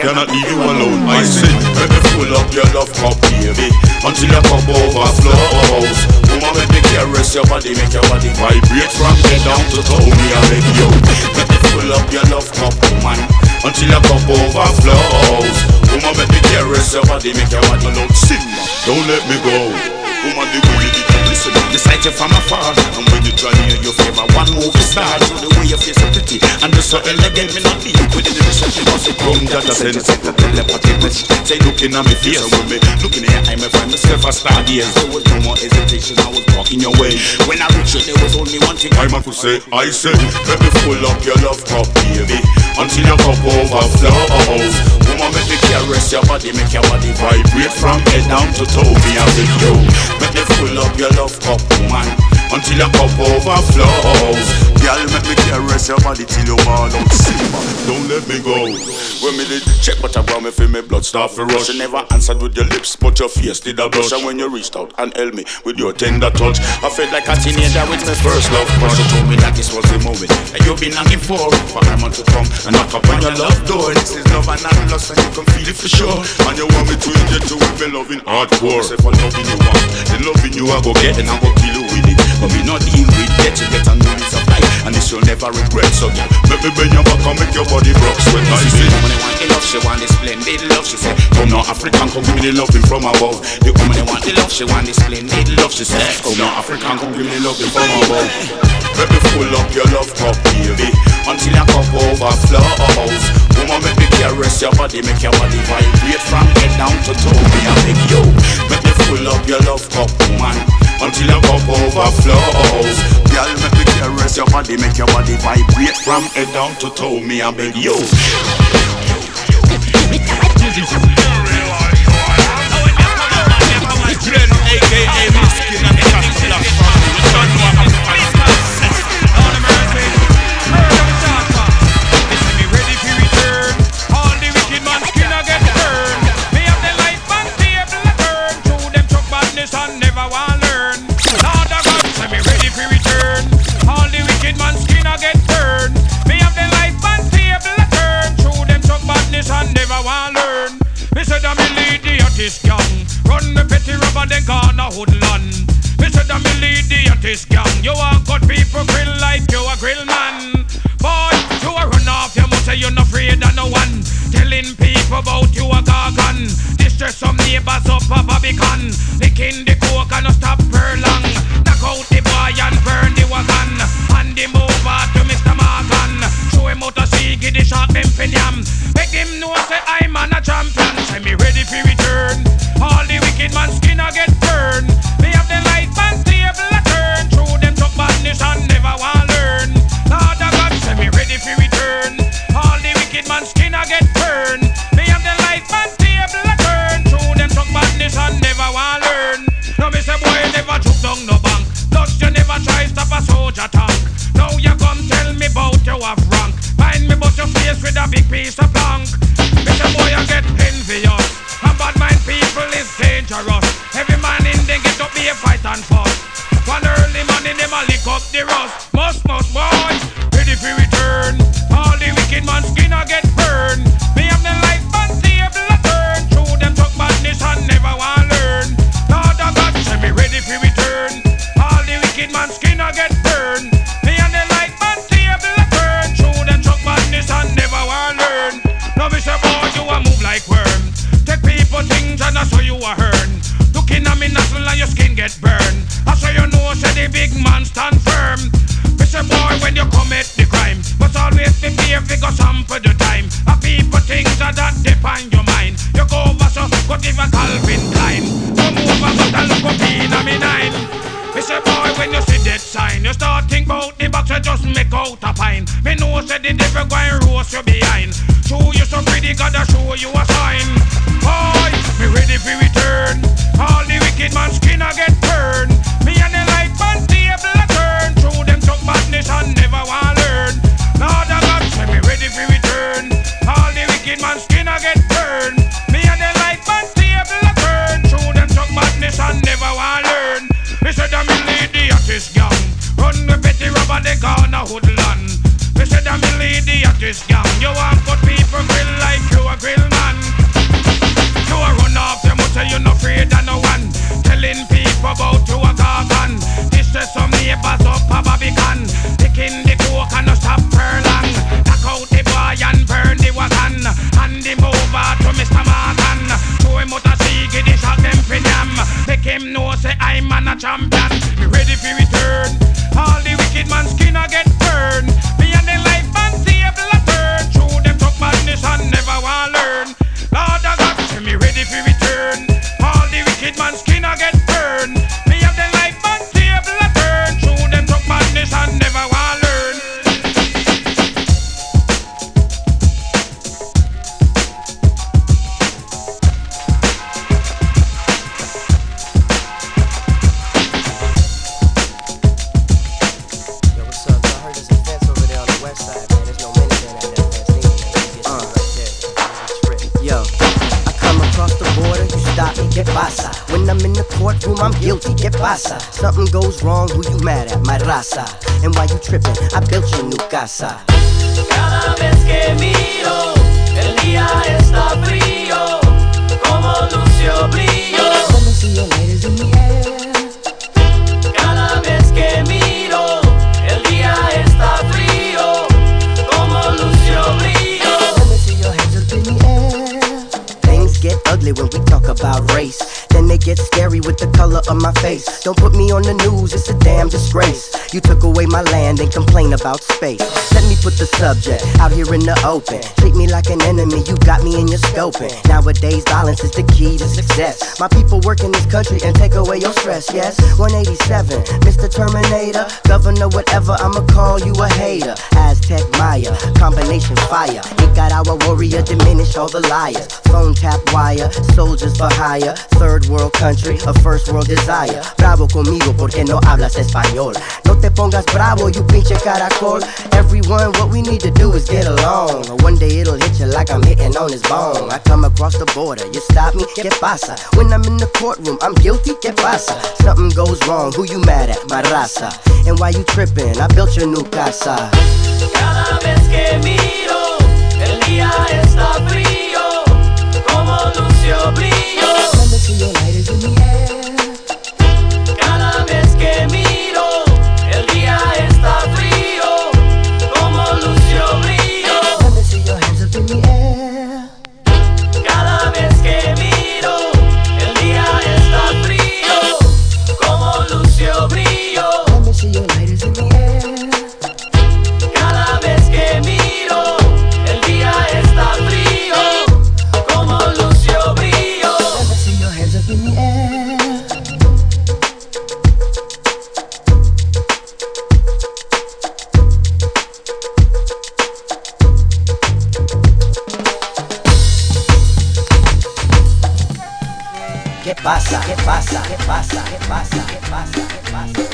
But cannot leave you alone. I say, let me full up your love cup, baby, until your cup overflows. Woman, let me caress your body, make your body vibrate from head down to toe. Me, I beg you, let me full up your love cup, woman, until your cup overflows. Woman, let me caress your body, make your body look sing. Don't let me go. Woman, the way you listen, the sight you from afar. And when you draw near your favor, one movie star. So the way your face so pretty, and the so elegant, me not leave with the reception. Must it come, that I sense it, the telepathic message. Say looking at me face, and when me looking at eye, me find myself a star. Yes, there was no more hesitation, I was walking your way. When I reached you, there was only one thing I could say. I said, let me full up your love cup, baby, until your cup overflows. Woman, make me caress your body, make your body vibrate from head down to toe. Me a big yo, make me full up your love cup, woman, until your cup overflows. Girl, make me caress your body till you ball out. Simba, don't let me go. When me did check what I brought me feel me blood start to rush. You never answered with your lips, but your face did a blush. And when you reached out and held me with your tender touch, I felt like a teenager with my first love crush. You told me that this was the moment that you've been longing for, for man to come and knock up on your love door. This is love and not lust, and you can feel it for sure. And you want me to inject you with me loving hardcore. Say for loving you want, the loving you I go get and I go kill you with it. But me not deal with debt, you get a new supply, and this you'll never regret. So yeah, make me bend your back and make your body rock sweat. I say, woman they want the love, she want the splendid love. She say, come now African, come give me the loving from above. The woman want the love, she want the splendid love. She say, come now African, come give me the loving from above. Make me full up your love cup, baby, until your cup overflows. Woman, make me caress your body, make your body vibrate from head down to toe. Me a big yo, make me full up your love cup, woman, until your cup overflows. Girl, make me caress your body, make your body vibrate from head down to toe. Me a big yo. Glenn, aka The man skin a get burned. Me have the life and table a turn. Through them chuck badness and never want learn. Me said I'm lead the artist gang. Run the petty rubber then corner hoodland. Me said I'm lead the artist gang. You want cut people grill like you a grill man. Boy, you a run off your mouth say you're not afraid of no one. Telling people about you a gargan. Distress some neighbors up a Barbican. Licking the coke and no stop per long. Knock out the boy and burn the wagon. Hand him over to Mr. Morgan. Show him how to see, give the shark them finiam. Make him know say I'm a champion. Say me ready for return. All the wicked man skin a get burned. Me have the light and table a turn. Through them talk badness and never want learn. Lord of God, say me ready for return. All the wicked man skin a get burned. Me have the light and table a turn. Through them talk badness and never want learn. No me say boy never took down no bank. Plus you never try stop a soldier tank. Now you come tell me about you have rank. Find me but your face with a big piece of plank. Say boy you get envious. And bad mind people is dangerous. Every man in them get up be a fight and fuss. One early morning them a lick up the rust. Must must boy, ready for return. All the wicked man skin a get burned. Me have the life and table a turn. Through them talk badness and never want learn. Lord of God, say me ready for the man get burned. Me and and table never want learn. You a move like worm. Take people things and I you a me nothing and your skin get burned. I you know say the big man stand firm. Boy when you commit the crime, must always prepare fi go sample the time. A people things that that your mind. You go but I in me nine. Boy when you sign, you start think about the box you just make out a pine. Me know say the devil go and roast you behind. Show you some pretty, gotta show you a sign. Boy, me ready for return. All the wicked man skin a over the corner hoodland. they said I'm the lady the this gang. You want good people grill like you a grill man. You a run off them, but you no afraid of no one. Telling people about you a garden. is some neighbors up a Barbican. Picking the coke and no stop furlong. Knock out the boy and burn the wagon. Hand him over to Mr. Morgan. Throw him out a sea, get the shot them for them. Make him know say I'm a champion. Be ready for man skin I get burned. Me and the life and table Through them tough I never want learn. Lord, I got me ready for me. Guilty. ¿Qué pasa? Something goes wrong, who you mad at? My raza. And why you tripping? I built your new casa. Cada vez que miro, el día está frío, como lucio brillo. Cada of my face. Don't put me on the news, it's a damn disgrace. You took away my land and complain about space. Let me put the subject out here in the open. Treat me like an enemy, you got me in your scoping. Nowadays, violence is the key to success. My people work in this country and take away your stress, yes? 187, Mr. Terminator, Governor, whatever, I'ma call you a hater. Aztec Maya, combination fire. It got our warrior, diminish all the liars. Phone tap wire, soldiers for hire. Third world country, a first world desire. Bravo conmigo porque no hablas español. Te pongas bravo, you pinche caracol. Everyone, what we need to do is get along. Or one day it'll hit you like I'm hitting on his bone. I come across the border, you stop me, ¿qué pasa? When I'm in the courtroom, I'm guilty, ¿qué pasa? Something goes wrong, who you mad at? My raza. And why you tripping? I built your new casa. Cada vez que miro, el día está frío, como lucio brillo. Cada vez que pasa? ¿Qué pasa? ¿Qué pasa? ¿Qué pasa? ¿Qué pasa? ¿Qué pasa?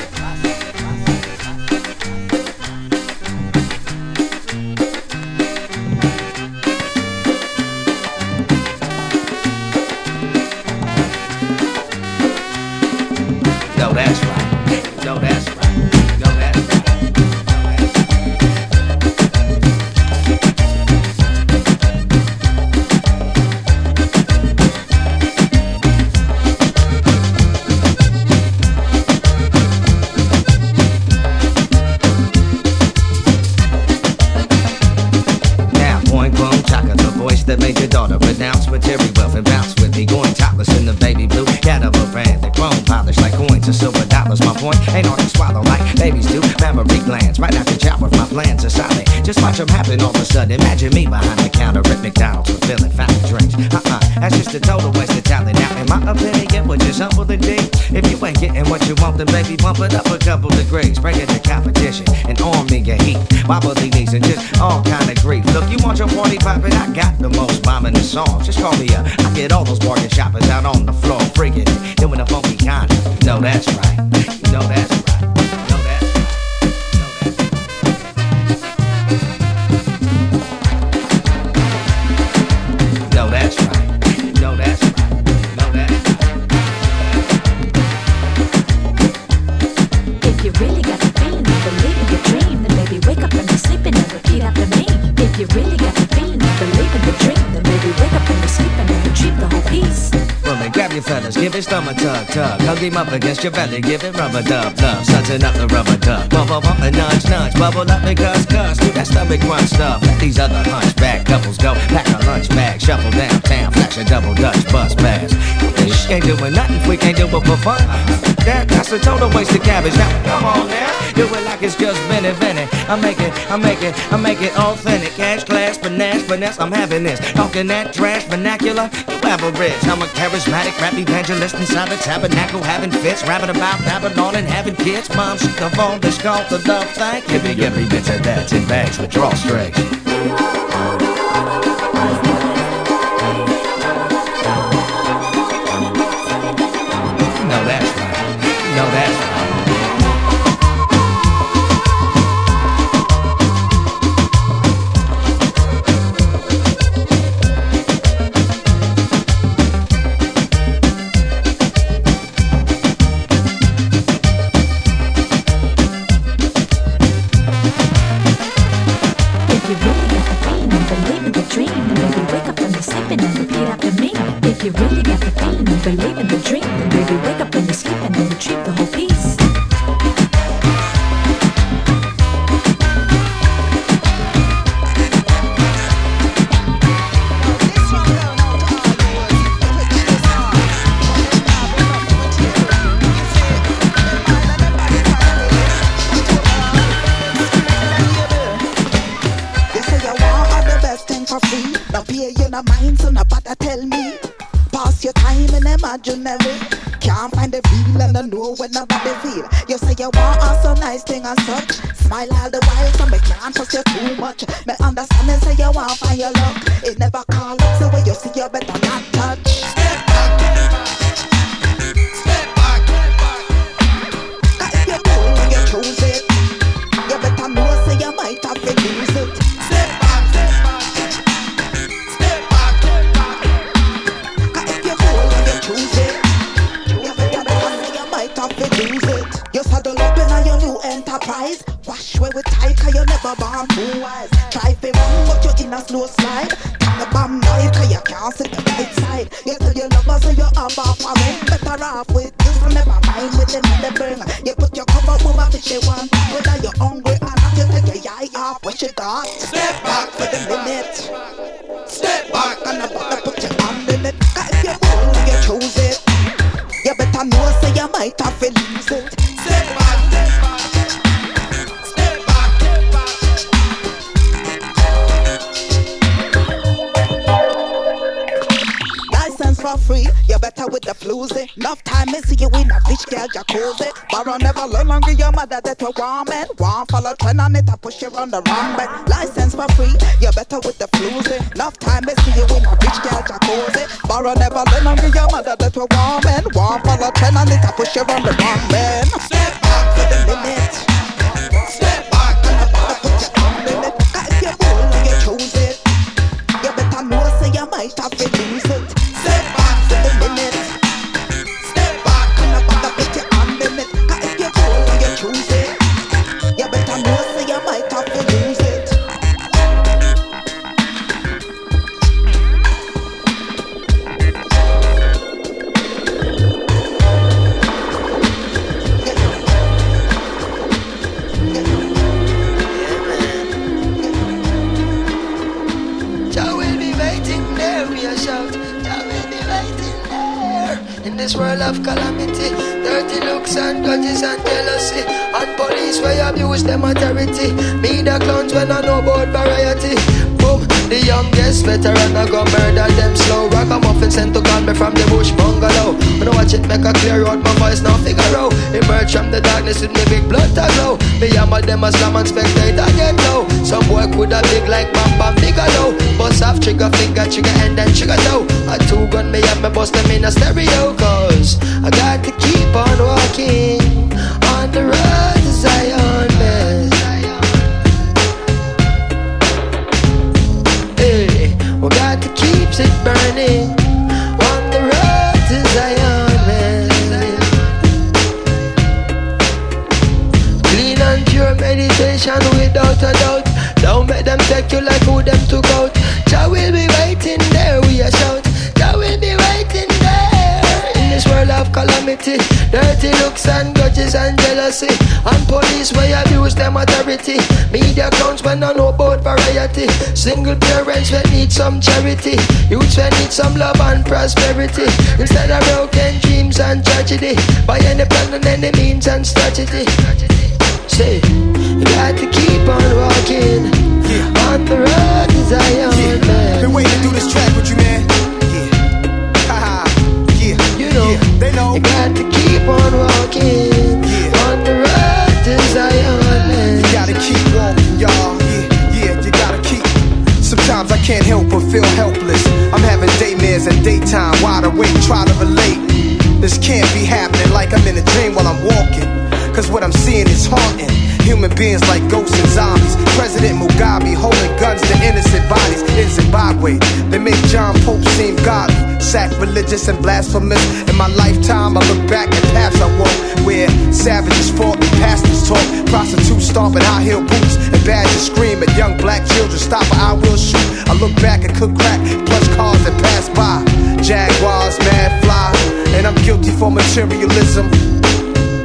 My are solid. Just watch them happen all of a sudden. Imagine me behind the counter at McDonald's fulfilling fountain drinks. Uh uh, that's just a total waste of talent. Now, in my opinion, what just humble the D. If you ain't getting what you want, then baby, bump it up a couple degrees. Bring it to competition and arm me your heat. Wobbly knees and just all kind of grief. Look, you want your party poppin'? I got the most bombing the songs. Just call me up. I get all those bargain shoppers out on the floor, freaking it, doing the funky kind. No, that's right. You know that's right. Fellas, give his thumb a tug, tug. Hug him up against your belly, give it rubber dub, love. Sudsing up the rubber duck. Bubble bump and nudge, nudge. Bubble up and cuss, cuss. Do that stomach crunch stuff. Let these other hunchback couples go. Pack a lunch bag, shuffle downtown, flash a double dutch bus pass. This ain't doing nothing we can't do it for fun. That, that's a total waste of cabbage. Now, come on now. Do it like it's just been invented. I make it, I make it, I make it authentic. Cash, class, finesse, finesse. I'm having this. Talking that trash vernacular. You average. I'm a charismatic rap evangelist inside the tabernacle, having fits, rapping about Babylon and having kids. Mom, she come on, this called the love thing. Give me every bit of that in bags with drawstrings. No, that's right. No, that's Understand and say you want find your luck. It never call up, so when you see you better not touch. Jacuzzi. Borrow never learn longer your mother that you want man. Want follow trend on it, I push you on the wrong bed. License for free, you better with the floozy. Eh. Enough time to see you in a bitch girl jacuzzi. Borrow never learn longer your mother that you want man. Want follow trend on it, I push you on the wrong. Without a doubt. Don't make them take you like who them took out. Jah will be waiting there, we a shout. Jah will be waiting there in this world of calamity. Dirty looks and grudges and jealousy. And police where abuse them authority. Media clowns when Single parents when need some charity. Youths when need some love and prosperity. Instead of broken dreams and tragedy. By any plan and any means and strategy. Say, you got to keep on walking on the road to Zion, man. Been waiting to do this track with you, man. Yeah. Haha. yeah. You know, Yeah. They know. you got to keep on walking on the road to Zion, man. You gotta keep walking, y'all. Can't help but feel helpless. I'm having daymares at daytime, wide awake, try to relate. This can't be happening like I'm in a dream while I'm walking. Cause what I'm seeing is haunting. Human beings like ghosts and zombies. President Mugabe holding guns to innocent bodies in Zimbabwe. They make John Pope seem godly, sacrilegious and blasphemous. In my lifetime, I look back at paths I walk where savages fought and pastors talk. Prostitutes stomping high heel boots and badgers scream at young black children. Stop or I will shoot. I look back and cook crack, plus cars that pass by. Jaguars, mad fly, and I'm guilty for materialism.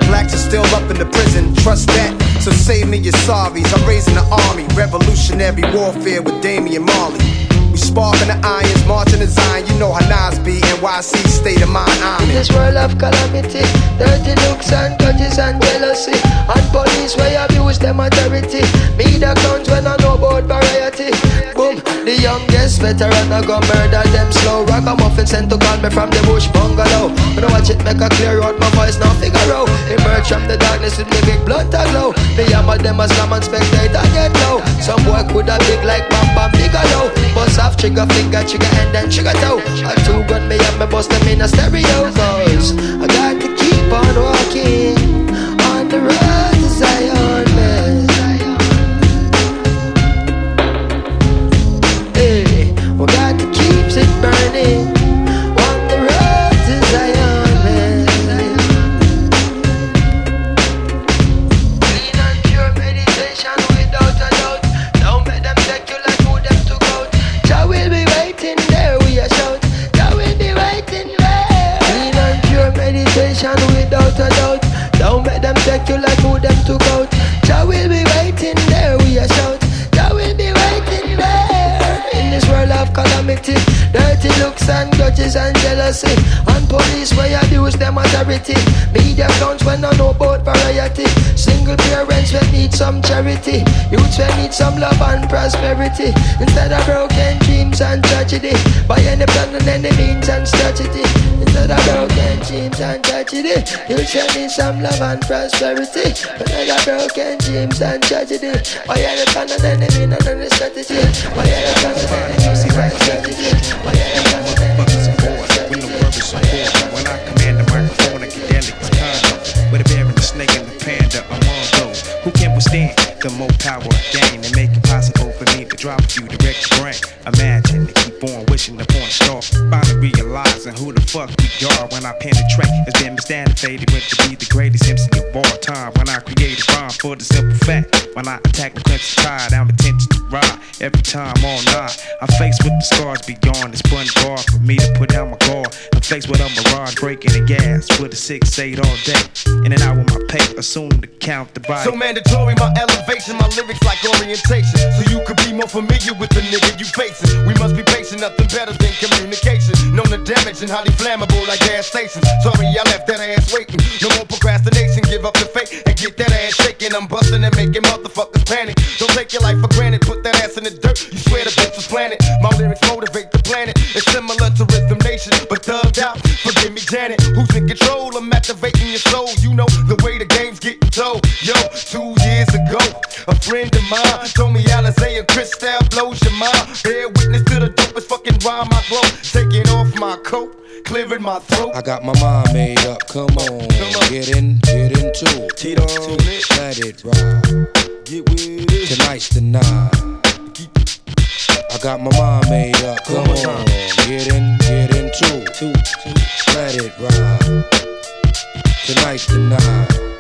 Blacks are still up in the prison, trust that. So save me your sorries. I'm raising the army, revolutionary warfare with Damian Marley. We sparking the irons, marching the Zion. You know how Nas be, NYC state of mind. I'm In this world of calamity, dirty looks and grudges and jealousy, and police where abuse them authority. Me the clowns when I know about variety. Boom, the youngest veteran I go murder them slow. Ragamuffin sent to call me from the bush bungalow. When I watch it make a clear out my voice now figure out. Emerge from the darkness with me big blood to glow. Me hammer them as slam and spectate and get low. Some boy coulda big like Bam Bam Bigelow. Bust off trigger finger, trigger and then trigger toe. A two gun me and me bust them in a stereo. Cause I got to keep on walking on the road to Zion, man. Hey, we got to keep it burning some charity. Youths will need some love and prosperity. Instead of broken dreams and tragedy. By any plan and any means and strategy. Instead of broken dreams and tragedy. Youths will need some love and prosperity. Instead of broken dreams and tragedy. By any plan and any means and any strategy. By any plan and any means and strategy. By any the more power gain and make it possible for me to drop you direct brain. Imagine to keep on wishing upon a star. Finally realizing who the fuck we are when I penetrate. It's been misstantified with to be the greatest MC of all time. When I create a bomb for the simple fact. When I attack the crimson tide, I'm intention to ride. Every time all night, I'm faced with the scars beyond. It's one bar for me to put down my guard. I'm faced with a mirage breaking the gas with a six eight all day. In and out with my pay, assume to count the body. So mandatory, my elevation, my lyrics like orientation. So you could be more familiar with the nigga you facing. We must be patient, nothing better than communication. Known to damage and highly flammable like gas stations. Sorry, I left that ass waiting. No more procrastination, give up the fake and get that ass shaking. I'm busting and making motherfuckers panic. Don't take your life for granted, put that ass in the dirt. You swear the bitch was planted. My lyrics motivate the planet. It's similar to Rhythm Nation, but thugged out. Forgive me, Janet. Who's in control? I'm activating your soul. You know the way the game's getting told. Yo, two years ago, a friend of mine told me Alizé and Cristal blows your mind. Bear witness to the dopest fucking rhyme I blow. Taking off my coat, clearing my throat. I got my mind made up, come on. Get in, get into it. Let it ride. Tonight's the night. I got my mind made up, come on. Get in, get into it. Let it ride. Tonight's the night.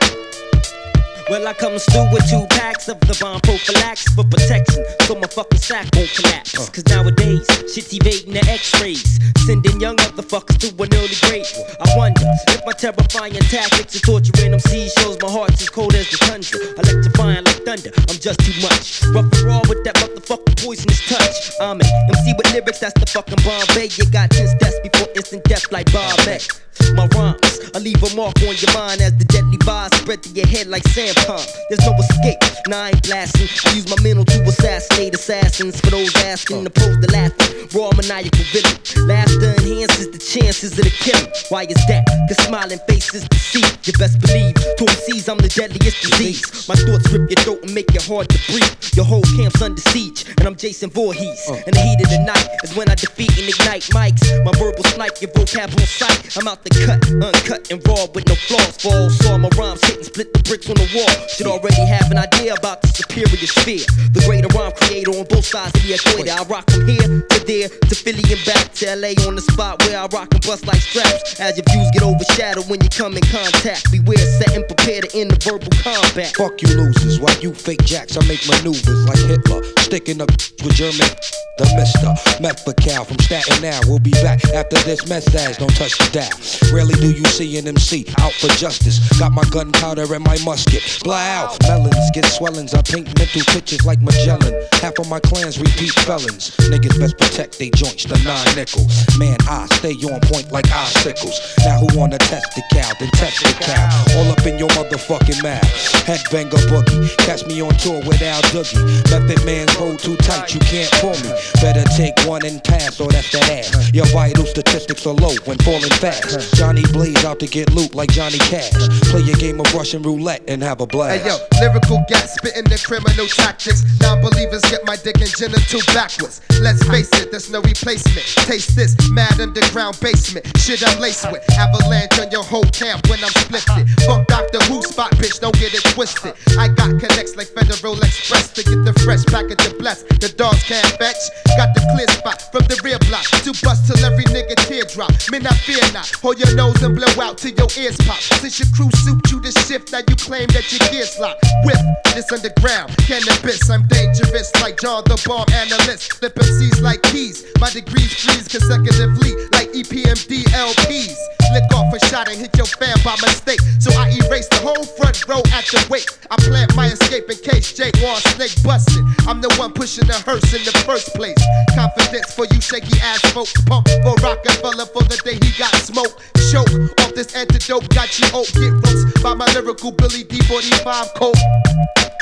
Well, I comes through with two packs of the bomb prophylaxis for protection, so my fucking sack won't collapse. Cause nowadays, shit's evading the x-rays, sending young motherfuckers to an early grave. I wonder if my terrifying tactics of torturing them seas shows my heart's as cold as the tundra. Electrifying like thunder, I'm just too much. Rough and raw with that motherfucking poisonous touch. I'm an MC with lyrics, that's the fucking Bombay. You got 10 deaths before instant death like Bob X. My rhymes, I leave a mark on your mind as the deadly vibes spread to your head like sand palm. There's no escape, nah, I ain't blasting. I use my mental to assassinate assassins for those asking, opposed to laughing. Raw maniacal villain. Laughter enhances the chances of the killing. Why is that? Cause smiling faces deceive. You best believe, to MCs, I'm the deadliest disease. My thoughts rip your throat and make it hard to breathe. Your whole camp's under siege, and I'm Jason Voorhees. Uh. And the heat of the night is when I defeat and ignite mics. My verbal snipe, your vocab on sight. I'm out the cut, uncut and raw with no flaws. For all saw my rhymes hit and split the bricks on the wall. Should already have an idea about the superior sphere. The greater rhyme creator on both sides of the equator. I rock from here to there, to Philly and back to LA on the spot where I rock and bust like straps. As your views get overshadowed when you come in contact. Beware, set and prepare to end the verbal combat. Fuck you losers, why you fake jacks, I make maneuvers like Hitler, sticking up with German the mister. Methacal from Staten now. We'll be back after this message. Don't touch the dial. Rarely do you see an MC out for justice. Got my gunpowder and my musket. Blow Melons get swellings. I paint mental pictures like Magellan. Half of my clans repeat felons. Niggas best protect they joints, the nine nickel. Man, I stay on point like icicles. Now who wanna test the cow? Then test the cow. All up in your motherfucking mouth. Headbanger boogie. Catch me on tour with Al Doogie. Method man's hold too tight, you can't pull me. Better take one and pass, or that's that ass. Your vital statistics are low when falling fast. Johnny Blaze out to get loot like Johnny Cash. Play a game of Russian roulette and have a blast. Hey yo, lyrical gas spitting the criminal tactics. Non-believers get my dick and genital backwards. Let's face it, there's no replacement. Taste this mad underground basement. Shit I'm laced with. Avalanche on your whole camp when I'm splifted. Fuck Doctor Who spot, bitch, don't get it twisted. I got connects like Federal Express to get the fresh package of bless. The dogs can't fetch. Got the clear spot from the rear block to bust till every nigga teardrop. Men, I fear not. Hold your nose and blow out till your ears pop. Since your crew suit you to shift, now you claim that your gears locked. Whip this underground cannabis. I'm dangerous like John the Bomb analyst. Flip MCs like keys. My degrees freeze consecutively like EPMD LPs. Lick off a shot and hit your fan by mistake. So I erase the whole front row at the wake. I plant my escape in case Jake wants snake busted. I'm the one pushing the hearse in the first place. Confidence for you shaky ass folks. Pump for Rockefeller for the day he got smoked. Choke off this antidote. Got you oak. Get roast by my lyrical Billy D45 coat.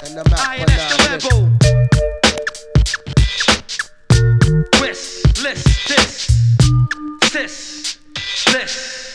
And I'm out for now. Twist, list, this, sis, this.